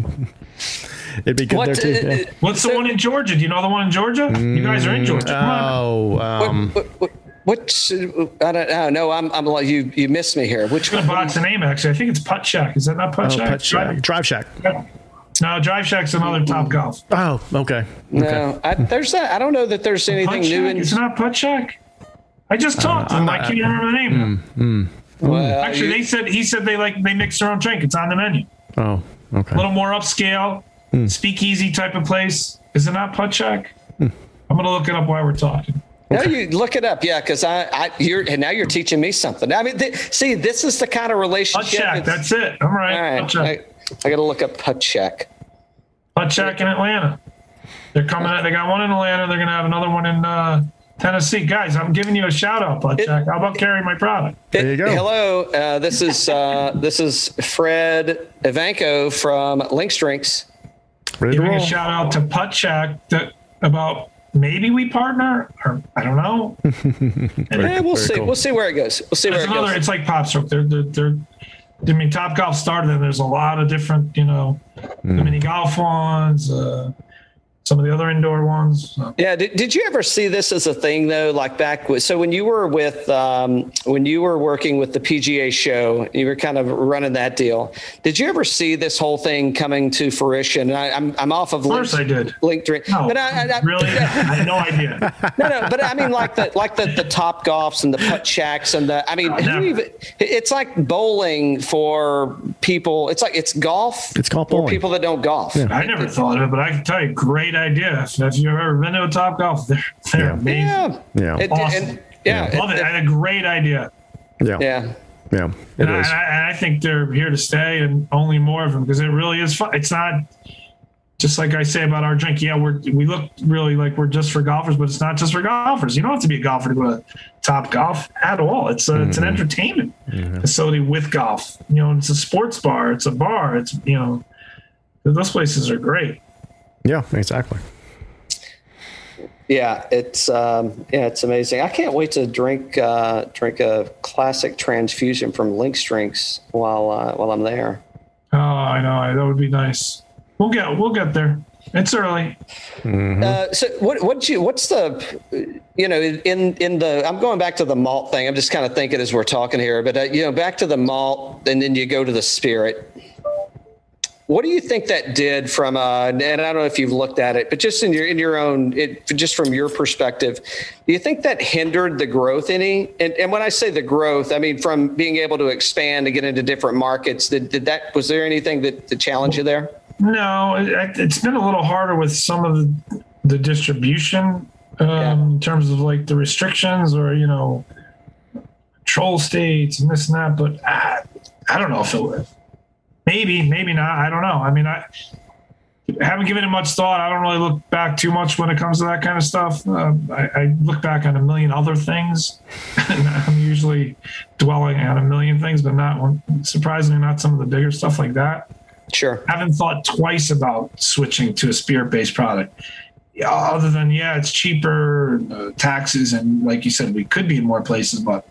It'd be good What, there too. uh, yeah. What's the one in Georgia? Do you know the one in Georgia? You guys are in Georgia. Come on. Oh, um, what, what, what's I don't know. No, I'm I'm like you. You missed me here. Which I'm one? box the name actually. I think it's Putt Shack. Is that not Putt oh, Shack? Putt Shack. Drive, Drive Shack. no, Drive Shack's another mm-hmm. Top Golf. Oh, okay. No, I, there's that. I don't know that there's anything new Shack? in. It's not Putt Shack. I just uh, talked to I'm them. I not- can't remember the name. now. Well, mm. Actually, you- they said he said they like they mix their own drink. It's on the menu. Oh, okay. A little more upscale, speakeasy type of place. Is it not Putt Shack? Hmm. I'm gonna look it up while we're talking. No, you look it up, yeah, because I, I, you're, and now you're teaching me something. I mean, th- see, this is the kind of relationship. Shack. That's it. I'm right. all right. Putt Shack. I, I got to look up Putt Shack. In Atlanta. They're coming. out They got one in Atlanta. They're gonna have another one in uh, Tennessee. Guys, I'm giving you a shout out, Putt How about carrying my product? There you go. Hello, uh, this is uh, this is Fred Evanko from Links Drinks. Ready Giving a shout out to Putt that about maybe we partner or I don't know. Eh, we'll very see. cool. We'll see where it goes. We'll see where There's it another. goes. It's like Pop Stroke. They're they're. they're I mean, Top Golf started, and there's a lot of different, you know, the mini golf ones, uh, some of the other indoor ones. So, Yeah. Did, did you ever see this as a thing though? Like back with, so when you were with, um, when you were working with the PGA show, you were kind of running that deal. Did you ever see this whole thing coming to fruition? And I, I'm, I'm off of, Of course I did. Link drink. No, but I, I, I, really, I had no idea. no, no, but I mean, like the like the the top golfs and the putt shacks and the. I mean, who even, it's like bowling for people. It's like it's golf. It's called for bowling. people that don't golf. I never thought of it, but I can tell you, great idea. If, if you've ever been to a Top Golf, they're, they're Yeah. amazing. Yeah. Yeah. It- Awesome. and- yeah. Love it. it- I had a great idea. Yeah. yeah. Yeah. It And I, is. and I, and I think they're here to stay and only more of them because it really is fun. It's not just like I say about our drink. Yeah, we're we look really like we're just for golfers, but it's not just for golfers. You don't have to be a golfer to go to Top Golf at all. It's a, it's an mm-hmm. entertainment mm-hmm. facility with golf. You know, it's a sports bar. It's a bar. It's you know, those places are great. Yeah, exactly. Yeah, it's um, yeah, it's amazing. I can't wait to drink uh, drink a classic transfusion from Links Drinks while uh, while I'm there. Oh, I know. That would be nice. We'll get we'll get there. It's early. Uh, so what what you what's the you know in in the I'm going back to the malt thing. I'm just kind of thinking as we're talking here, but uh, you know back to the malt, and then you go to the spirit. What do you think that did from uh, and I don't know if you've looked at it, but just in your in your own it, just from your perspective, do you think that hindered the growth any? And, and when I say the growth, I mean from being able to expand and get into different markets. Did, did that was there anything that to challenge you there? No, it, it's been a little harder with some of the, the distribution um, Yeah. in terms of like the restrictions or you know, troll states and this and that. But I, I don't know if it would. Maybe, maybe not. I don't know. I mean, I haven't given it much thought. I don't really look back too much when it comes to that kind of stuff. Uh, I, I, look back on a million other things. I'm usually dwelling on a million things, but not one, surprisingly not some of the bigger stuff like that. Sure. I haven't thought twice about switching to a spirit-based product. Other than yeah, it's cheaper, uh, taxes, and like you said, we could be in more places, but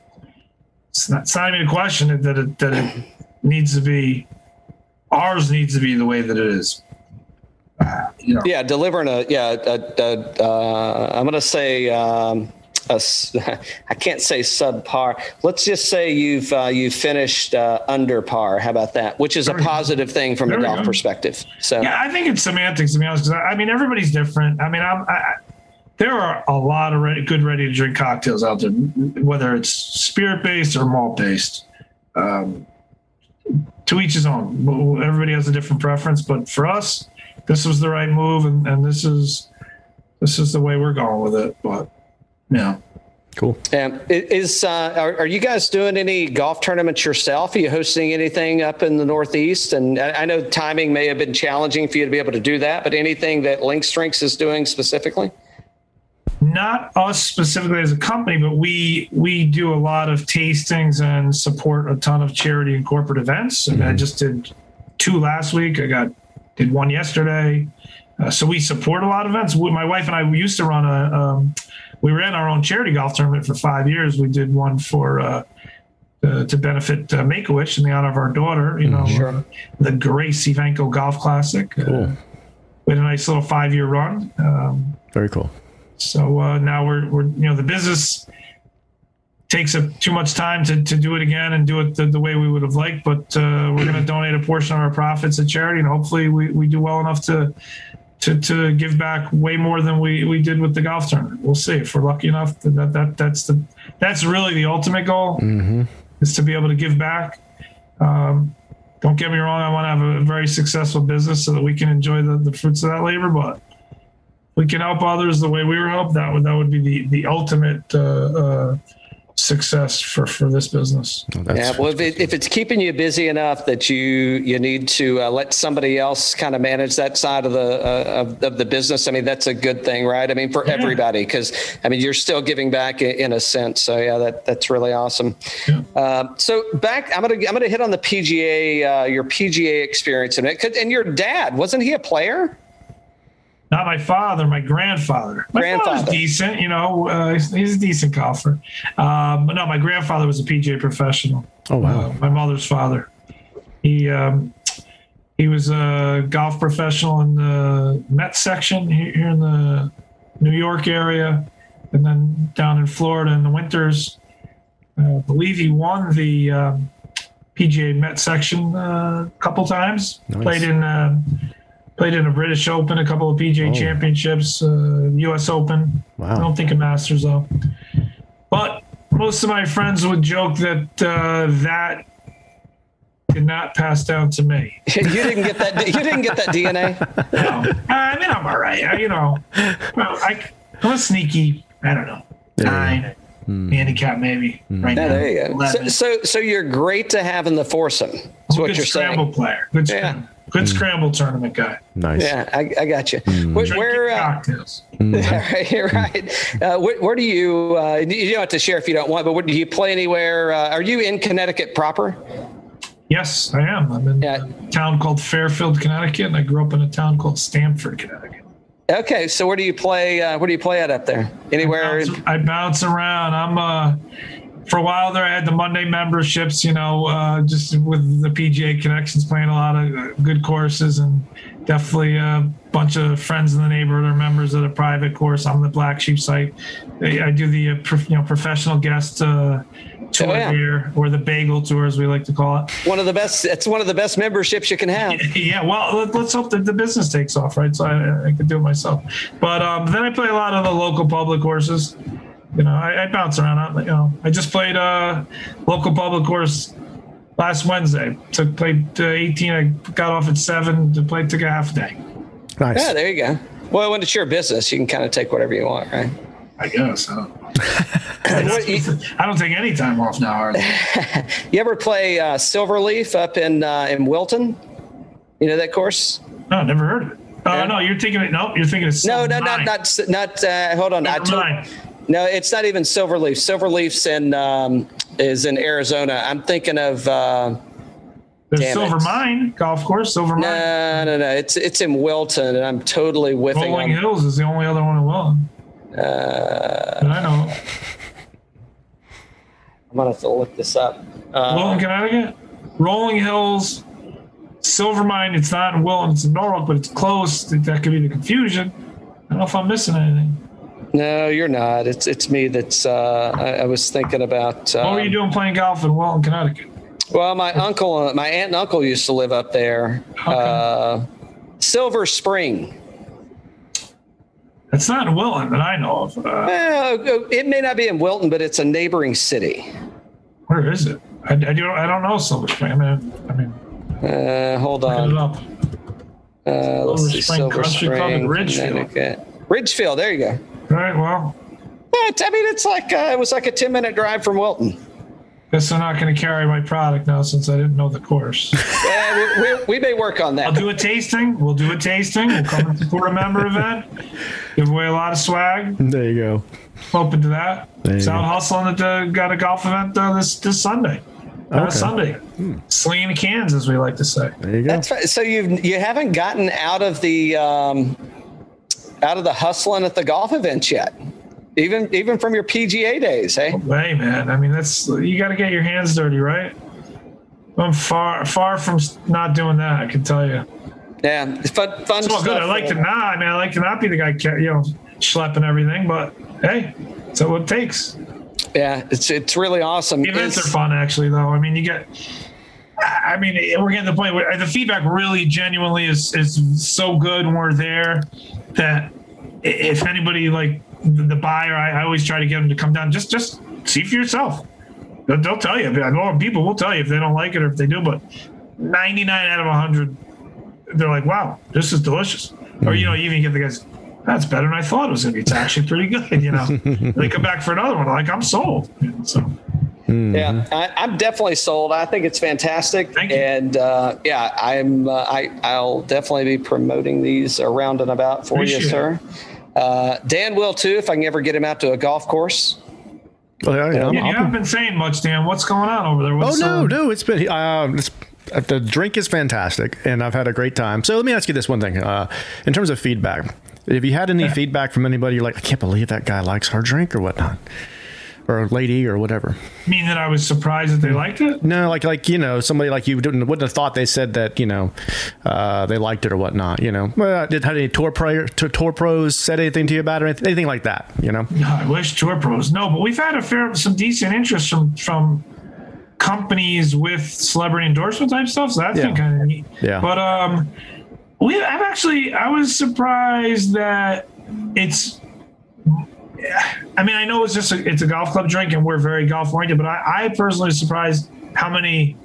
it's not, it's not even a question that it, that it needs to be. Ours needs to be the way that it is you know. Yeah, delivering a yeah. A, a, uh, I'm going to say um, a, I can't say subpar. Let's just say you've uh, you've finished uh, under par. How about that? Which is a positive thing from there a golf go. perspective. So yeah, I think it's semantics to be honest. I mean, everybody's different. I mean, I'm. I, there are a lot of ready, good ready to drink cocktails out there, whether it's spirit based or malt based. Um, to each his own. Everybody has a different preference, but for us, this was the right move, and, and this is this is the way we're going with it. But yeah. Cool. Um, is uh, are, are, you guys doing any golf tournaments yourself? Are you hosting anything up in the Northeast? And I, I, know timing may have been challenging for you to be able to do that, but anything that Links Drinks is doing specifically? Not us specifically as a company, but we we do a lot of tastings and support a ton of charity and corporate events. And mm-hmm. I just did two last week. I got did one yesterday. Uh, so we support a lot of events. We, my wife and I we used to run a. Um, we ran our own charity golf tournament for five years. We did one for uh, uh, to benefit uh, Make a Wish in the honor of our daughter. You know, sure. the Grace Evanko Golf Classic. Uh, cool. we had a nice little five year run. Um, Very cool. So uh, now we're we're you know the business takes up too much time to, to do it again and do it the, the way we would have liked. But uh, we're going to donate a portion of our profits to charity, and hopefully we, we do well enough to to to give back way more than we, we did with the golf tournament. We'll see if we're lucky enough. That that, that that's the that's really the ultimate goal mm-hmm. is to be able to give back. Um, don't get me wrong. I want to have a very successful business so that we can enjoy the, the fruits of that labor. But we can help others the way we were helped. That would that would be the the ultimate. Uh, uh, success for for this business. Oh, yeah, well, if, it, if, it's keeping you busy enough that you you need to uh, let somebody else kind of manage that side of the uh, of, of, the business, I mean that's a good thing, right? I mean for yeah. everybody, because I mean you're still giving back in, in, a sense. So yeah, that that's really awesome. Yeah. Uh, so back, I'm gonna I'm gonna hit on the PGA uh, your PGA experience in it, and your dad wasn't he a player? Not my father, my grandfather. My grandfather. father's decent, you know. Uh, he's, he's, a decent golfer. Um, but no, my grandfather was a PGA professional. Oh wow! Uh, my mother's father. He um, he was a golf professional in the Met section here in the New York area, and then down in Florida in the winters. Uh, I believe he won the um, PGA Met section uh, a couple times. Nice. Played in uh, Played in a British Open, a couple of PGA oh. Championships, uh, U.S. Open. Wow. I don't think a Masters though. But most of my friends would joke that uh, that did not pass down to me. you didn't get that. You didn't get that DNA. no, I mean I'm all right. I, you know, well, I, I'm a sneaky. I don't know. Nine. Hmm. handicap maybe hmm. right yeah, now. There you go. So, so, so, you're great to have in the foursome. That's what you're scramble saying. player. Good, yeah. Good mm. scramble tournament guy. Nice. Yeah, I, I got you. Mm. Where, where uh, cocktails. right, right. Uh, where, where, do you? Uh, you don't have to share if you don't want, but where, do you play anywhere? Uh, are you in Connecticut proper? Yes, I am. I'm in yeah. a town called Fairfield, Connecticut, and I grew up in a town called Stamford, Connecticut. Okay, so where do you play? Uh, where do you play at up there? Anywhere? I bounce, I bounce around. I'm uh, for a while there. I had the Monday memberships. You know, uh, just with the PGA connections, playing a lot of uh, good courses, and definitely a bunch of friends in the neighborhood are members of the private course. I'm the Black Sheep site. I do the uh, you know professional guest uh, tour oh, yeah. here, or the bagel tour, as we like to call it. One of the best. It's one of the best memberships you can have. yeah. Well, let's hope that the business takes off, right? So I, I can do it myself. But um, then I play a lot of the local public courses. You know, I, I bounce around. I, you know, I just played a local public course last Wednesday. Took played uh, 18. I got off at seven to play. Took a half day. Nice. Yeah, there you go. Well, when it's your business, you can kind of take whatever you want, right? I guess. I don't, What, I don't take any time off now. hardly. you ever play uh, Silverleaf up in uh, in Wilton? You know that course? No, never heard of it. Oh Yeah. no, you're thinking it. No, you're thinking of No, no, Silver not not not. Uh, hold on, I Never told- mind. No, it's not even Silverleaf. Silverleaf's in um, is in Arizona. I'm thinking of. Uh, There's Silver it. Mine Golf Course. Silver Mine. no, no, no. It's it's in Wilton, and I'm totally whiffing Rolling on. Hills is the only other one in Wilton. Uh, I know. I'm gonna have to look this up. Wilton, Uh, Connecticut. Rolling Hills. Silver Mine. It's not in Wilton. It's in Norwalk, but it's close. That could be the confusion. I don't know if I'm missing anything. No, you're not. It's it's me that's. Uh, I, I was thinking about. what were um, you doing playing golf in Wilton, Connecticut? Well, my uncle, my aunt and uncle used to live up there. Uh, Silver Spring. It's not in Wilton that I know of. Uh, Well, it may not be in Wilton, but it's a neighboring city. where is it? I, I, do, I don't know Silver Spring. I mean, I mean Uh, hold on. up. Uh, let's Silver see. Spring Silver Country Club in Spring, Ridgefield. Connecticut. Ridgefield. There you go. All right, well, Yeah, I mean, it's like uh, it was like a ten minute drive from Wilton. guess I'm not going to carry my product now since I didn't know the course. Yeah, we, we, we may work on that. I'll do a tasting. We'll do a tasting. We'll come and support a member event. Give away a lot of swag. There you go. Open to that. Sound go. hustling at the got a golf event uh, this this Sunday. Uh, Okay. Sunday, slinging the cans, as we like to say. There you go. That's right. So you you haven't gotten out of the um, out of the hustling at the golf events yet, even even from your PGA days, hey? Hey, man. I mean, that's you got to get your hands dirty, right? I'm far far from not doing that. I can tell you. Yeah, it's fun fun It's all good. I like to not. I mean, I like to not be the guy, you know, schlepping everything. But hey, that's what it takes. Yeah, it's it's really awesome. The events It's- are fun, actually. Though I mean, you get. I mean, we're getting to the point where the feedback really, genuinely is is so good when we're there that if anybody like the buyer, I, I always try to get them to come down. Just just see for yourself. They'll, they'll tell you. I know people will tell you if they don't like it or if they do, but 99 out of 100, they're like, "Wow, this is delicious." Or you know, you even get the guys. That's better than I thought it was going to be. It's actually pretty good, you know. they come back for another one, like I'm sold. So Yeah, I, I'm definitely sold. I think it's fantastic, Thank you. and uh, yeah, I'm. Uh, I I'll definitely be promoting these around and about for you, sir. Uh, Dan will too, if I can ever get him out to a golf course. Oh, yeah, yeah, I'm- Yeah, you I'm- haven't been saying much, Dan. What's going on over there? Oh no, uh, no, it's been uh, it's, uh, the drink is fantastic, and I've had a great time. So let me ask you this one thing: uh, in terms of feedback, have you had any feedback from anybody? You're like, I can't believe that guy likes our drink or whatnot, or lady or whatever. mean that I was surprised that they liked it? No, like like you know somebody like you wouldn't wouldn't have thought they said that you know uh, they liked it or whatnot. You know, well, did had any tour pro to tour pros said anything to you about it or anything, anything like that? You know, No, I wish tour pros. No, but we've had a fair, some decent interest from from companies with celebrity endorsement type stuff. So that's Yeah. been kind of neat. Yeah. But um, we I've actually I was surprised that it's. I mean, I know it's just a, it's a golf club drink, and we're very golf oriented. But I, I personally was surprised how many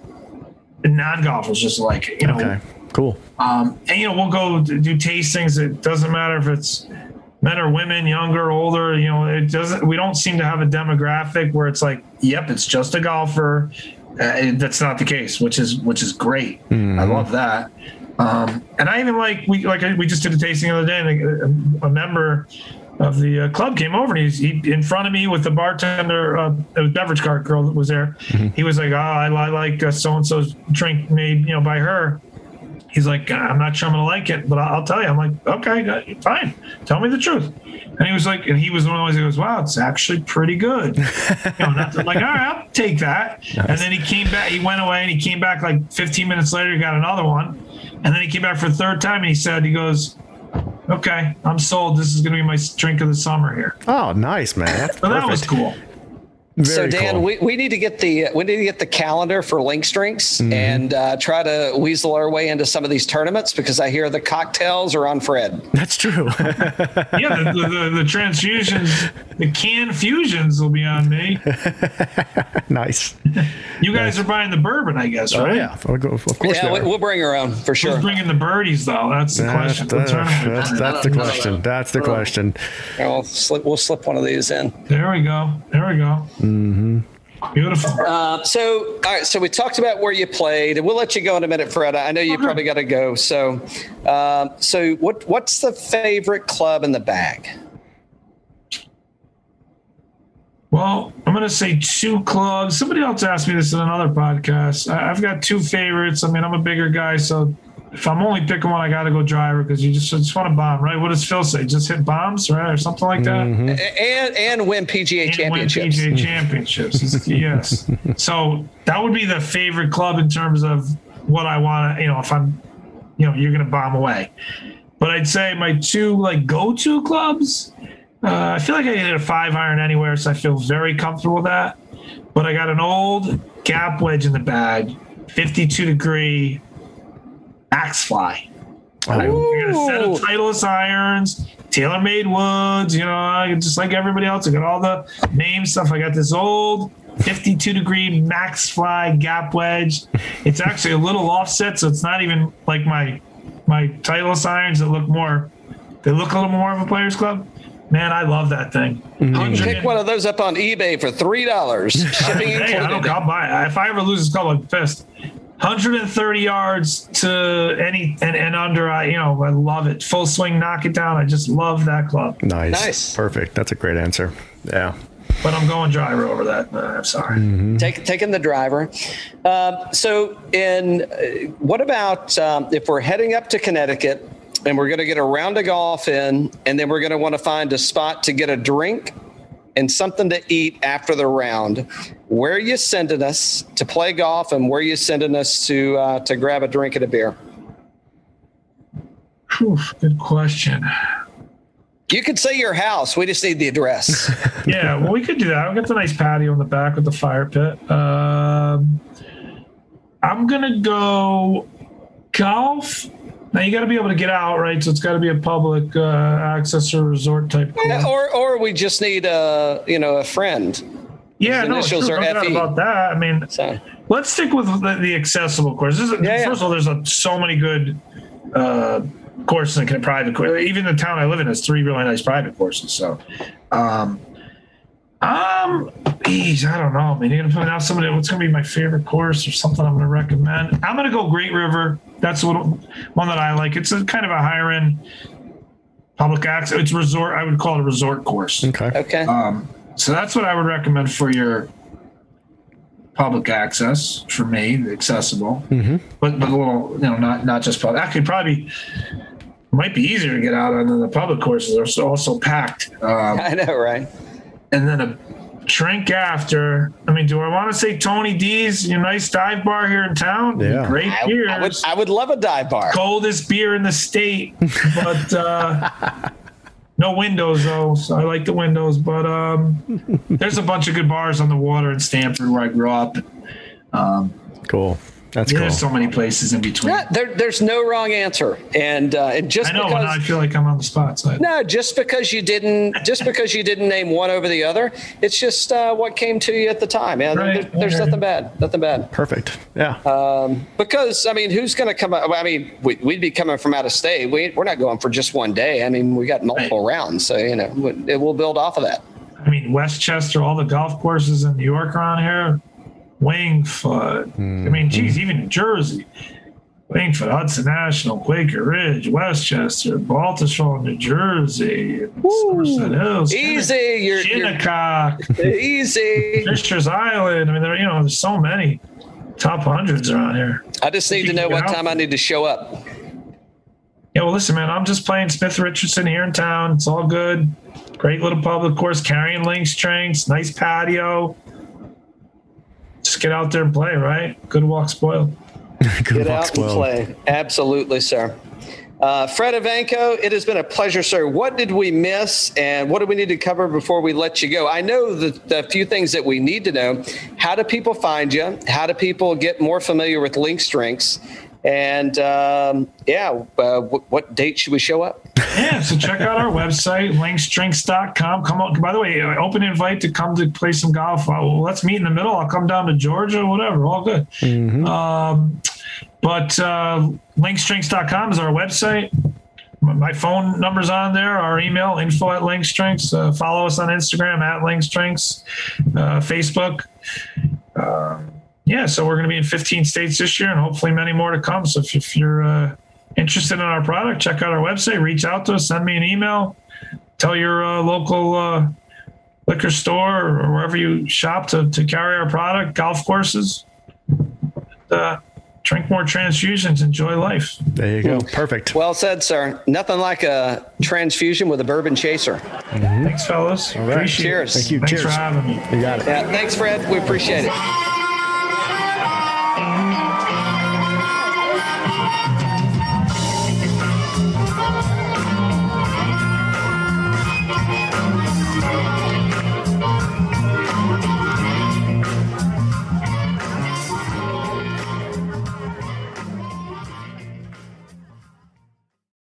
non golfers just like it, you know okay, cool. um, and you know, we'll go do tastings. It doesn't matter if it's men or women, younger, or older. You know, it doesn't. We don't seem to have a demographic where it's like, yep, it's just a golfer. Uh, that's not the case, which is which is great. I love that. Um, and I even like we like we just did a tasting the other day, and a, a member of the uh, club came over and he's he, in front of me with the bartender, uh, the beverage cart girl that was there. He was like, "Oh, I, I like so and so's drink made, you know, by her." He's like, I'm not sure I'm gonna like it, but I'll I'll tell you. I'm like, okay, uh, fine. Tell me the truth. And he was like, and he was one of those. He goes, wow, it's actually pretty good. you know, to- like, all right, I'll take that. And then he came back. He went away and he came back like 15 minutes later. He got another one, and then he came back for the third time and he said, he goes, okay, I'm sold. This is gonna be my drink of the summer here. Oh, nice man. That's So that was perfect. Cool. so Dan, cool. we, we need to get the we need to get the calendar for Links Drinks Mm-hmm. and uh, try to weasel our way into some of these tournaments because I hear the cocktails are on Fred. That's true. Yeah, the, the, the, the transfusions, the can fusions will be on me. nice. You guys are buying the bourbon, I guess, Oh right? yeah, of course. Of course Yeah, we we, are. will bring her on for Who's sure. bringing the birdies, though? That's the That's, question. that's, that's, that's the question. That's the question. Yeah, we'll slip, we'll slip one of these in. There we go. There we go. Mm-hmm. Beautiful. Uh, so, all right. So we talked about where you played, and we'll let you go in a minute, Fred. I know you probably got to go. So, um, so what what's the favorite club in the bag? Well, I'm going to say two clubs. Somebody else asked me this in another podcast. I've got two favorites. I mean, I'm a bigger guy, so if I'm only picking one, I got to go driver because you just, just want to bomb, right? What does Phil say? Just hit bombs, right? Or something like that? A- And and win PGA And win championships. PGA championships. Yes. So that would be the favorite club in terms of what I want to, you know, if I'm, you know, you're going to bomb away. But I'd say my two like go-to clubs. Uh, I feel like I can hit a five iron anywhere, so I feel very comfortable with that. But I got an old gap wedge in the bag, 52 degree axe fly. I got a set of Titleist irons, TaylorMade woods. You know, just like everybody else. I got all the name stuff. I got this old 52 degree Maxfli gap wedge. It's actually a little offset, so it's not even like my my Titleist irons that look more. They look a little more of a players club. Man, I love that thing. You can 100 pick one of those up on eBay for three dollars, shipping Hey, I don't. I'll buy it. If I ever lose this club, I'm pissed. 130 yards to any and, and under. I you know I love it. Full swing, knock it down. I just love that club. Nice. Nice. Perfect. That's a great answer. Yeah. But I'm going driver over that. Uh, I'm sorry. Take, taking the driver. Um, so, in uh, what about um, if we're heading up to Connecticut and we're going to get a round of golf in, and then we're going to want to find a spot to get a drink and something to eat after the round? Where are you sending us to play golf, and where are you sending us to uh, to grab a drink and a beer? Whew, good question. You could say your house. We just need the address. Yeah, well, we could do that. I've got the nice patio in the back with the fire pit. Um, I'm gonna go golf. Now you got to be able to get out, right? So it's got to be a public uh, access or resort type. course. or or we just need a you know a friend. Yeah, His no, initials sure, are no doubt FE. about that. I mean, So let's stick with the, the accessible course. This is, Yeah, yeah. First of all, there's a, so many good uh, courses in private. cour- Even the town I live in has three really nice private courses. So, um, um, geez, I don't know. I mean, you're gonna put out somebody. What's gonna be my favorite course or something? I'm gonna recommend. I'm gonna go Great River. That's what one that I like. It's a kind of a higher end public access. It's resort. I would call it a resort course. Okay. okay. Um, so that's what I would recommend for your public access for me, the accessible, but but a little, you know, not not just public. Actually, probably might be easier to get out on than the public courses. They're so- also packed. Um, I know, right? and then a drink after. I mean, do I want to say Tony D's, your nice dive bar here in town? Yeah. great I, beers. I would I would love a dive bar. Coldest beer in the state, but uh, no windows though. So I like the windows. But um, there's a bunch of good bars on the water in Stamford where I grew up. Um, Cool. That's cool. there's so many places in between. Yeah, there, there's no wrong answer, and uh, and just I know, because and I feel like I'm on the spot. So no, just because you didn't, just because you didn't name one over the other, it's just uh, what came to you at the time. Yeah, Right, there- there's okay. nothing bad, nothing bad. Perfect. Yeah. Um, Because I mean, who's going to come? out- I mean, we, we'd be coming from out of state. We, we're not going for just one day. I mean, we got multiple rounds, so you know, we- it will build off of that. I mean, Westchester, all the golf courses in New York around here, Winged Foot. I mean, hmm, hmm. geez, even New Jersey. Winged Foot, Hudson National, Quaker Ridge, Westchester, Baltusrol, New Jersey, Somerset Hills, Easy, you're, you're Shinnecock, easy. Fisher's Island. I mean, there, you know, there's so many top hundreds around here. I just need to know what time I need to show up. Yeah, well, listen, man, I'm just playing Smith Richardson here in town. It's all good. Great little public course, carrying Links Drinks, nice patio. Just get out there and play, right? Good walk spoiled. Good Get luck, out and play. Absolutely, sir. Uh, Fred Evanko, it has been a pleasure, sir. What did we miss and what do we need to cover before we let you go? I know the, the few things that we need to know. How do people find you? How do people get more familiar with Links Drinks? And um, yeah, uh, what, what date should we show up? Yeah, so check out our website, linksdrinks.com. Come on. By the way, uh, open invite to come to play some golf. Uh, well, let's meet in the middle. I'll come down to Georgia, whatever. All good. Um, but uh, linksdrinks.com is our website. My phone number's on there. Our email, info at linksdrinks. Uh, follow us on Instagram at linksdrinks, uh, Facebook. Um, yeah, so we're going to be in 15 states this year and hopefully many more to come. So if, if you're uh, interested in our product, check out our website, reach out to us, send me an email, tell your uh, local uh, liquor store or wherever you shop to, to carry our product, golf courses. Uh, drink more transfusions, enjoy life. There you go. Perfect. Well said, sir. Nothing like a transfusion with a bourbon chaser. Thanks, fellas. right. Appreciate Cheers. it. Thank you. Thanks Cheers. for having me. You got it. Yeah, thanks, Fred. We appreciate it.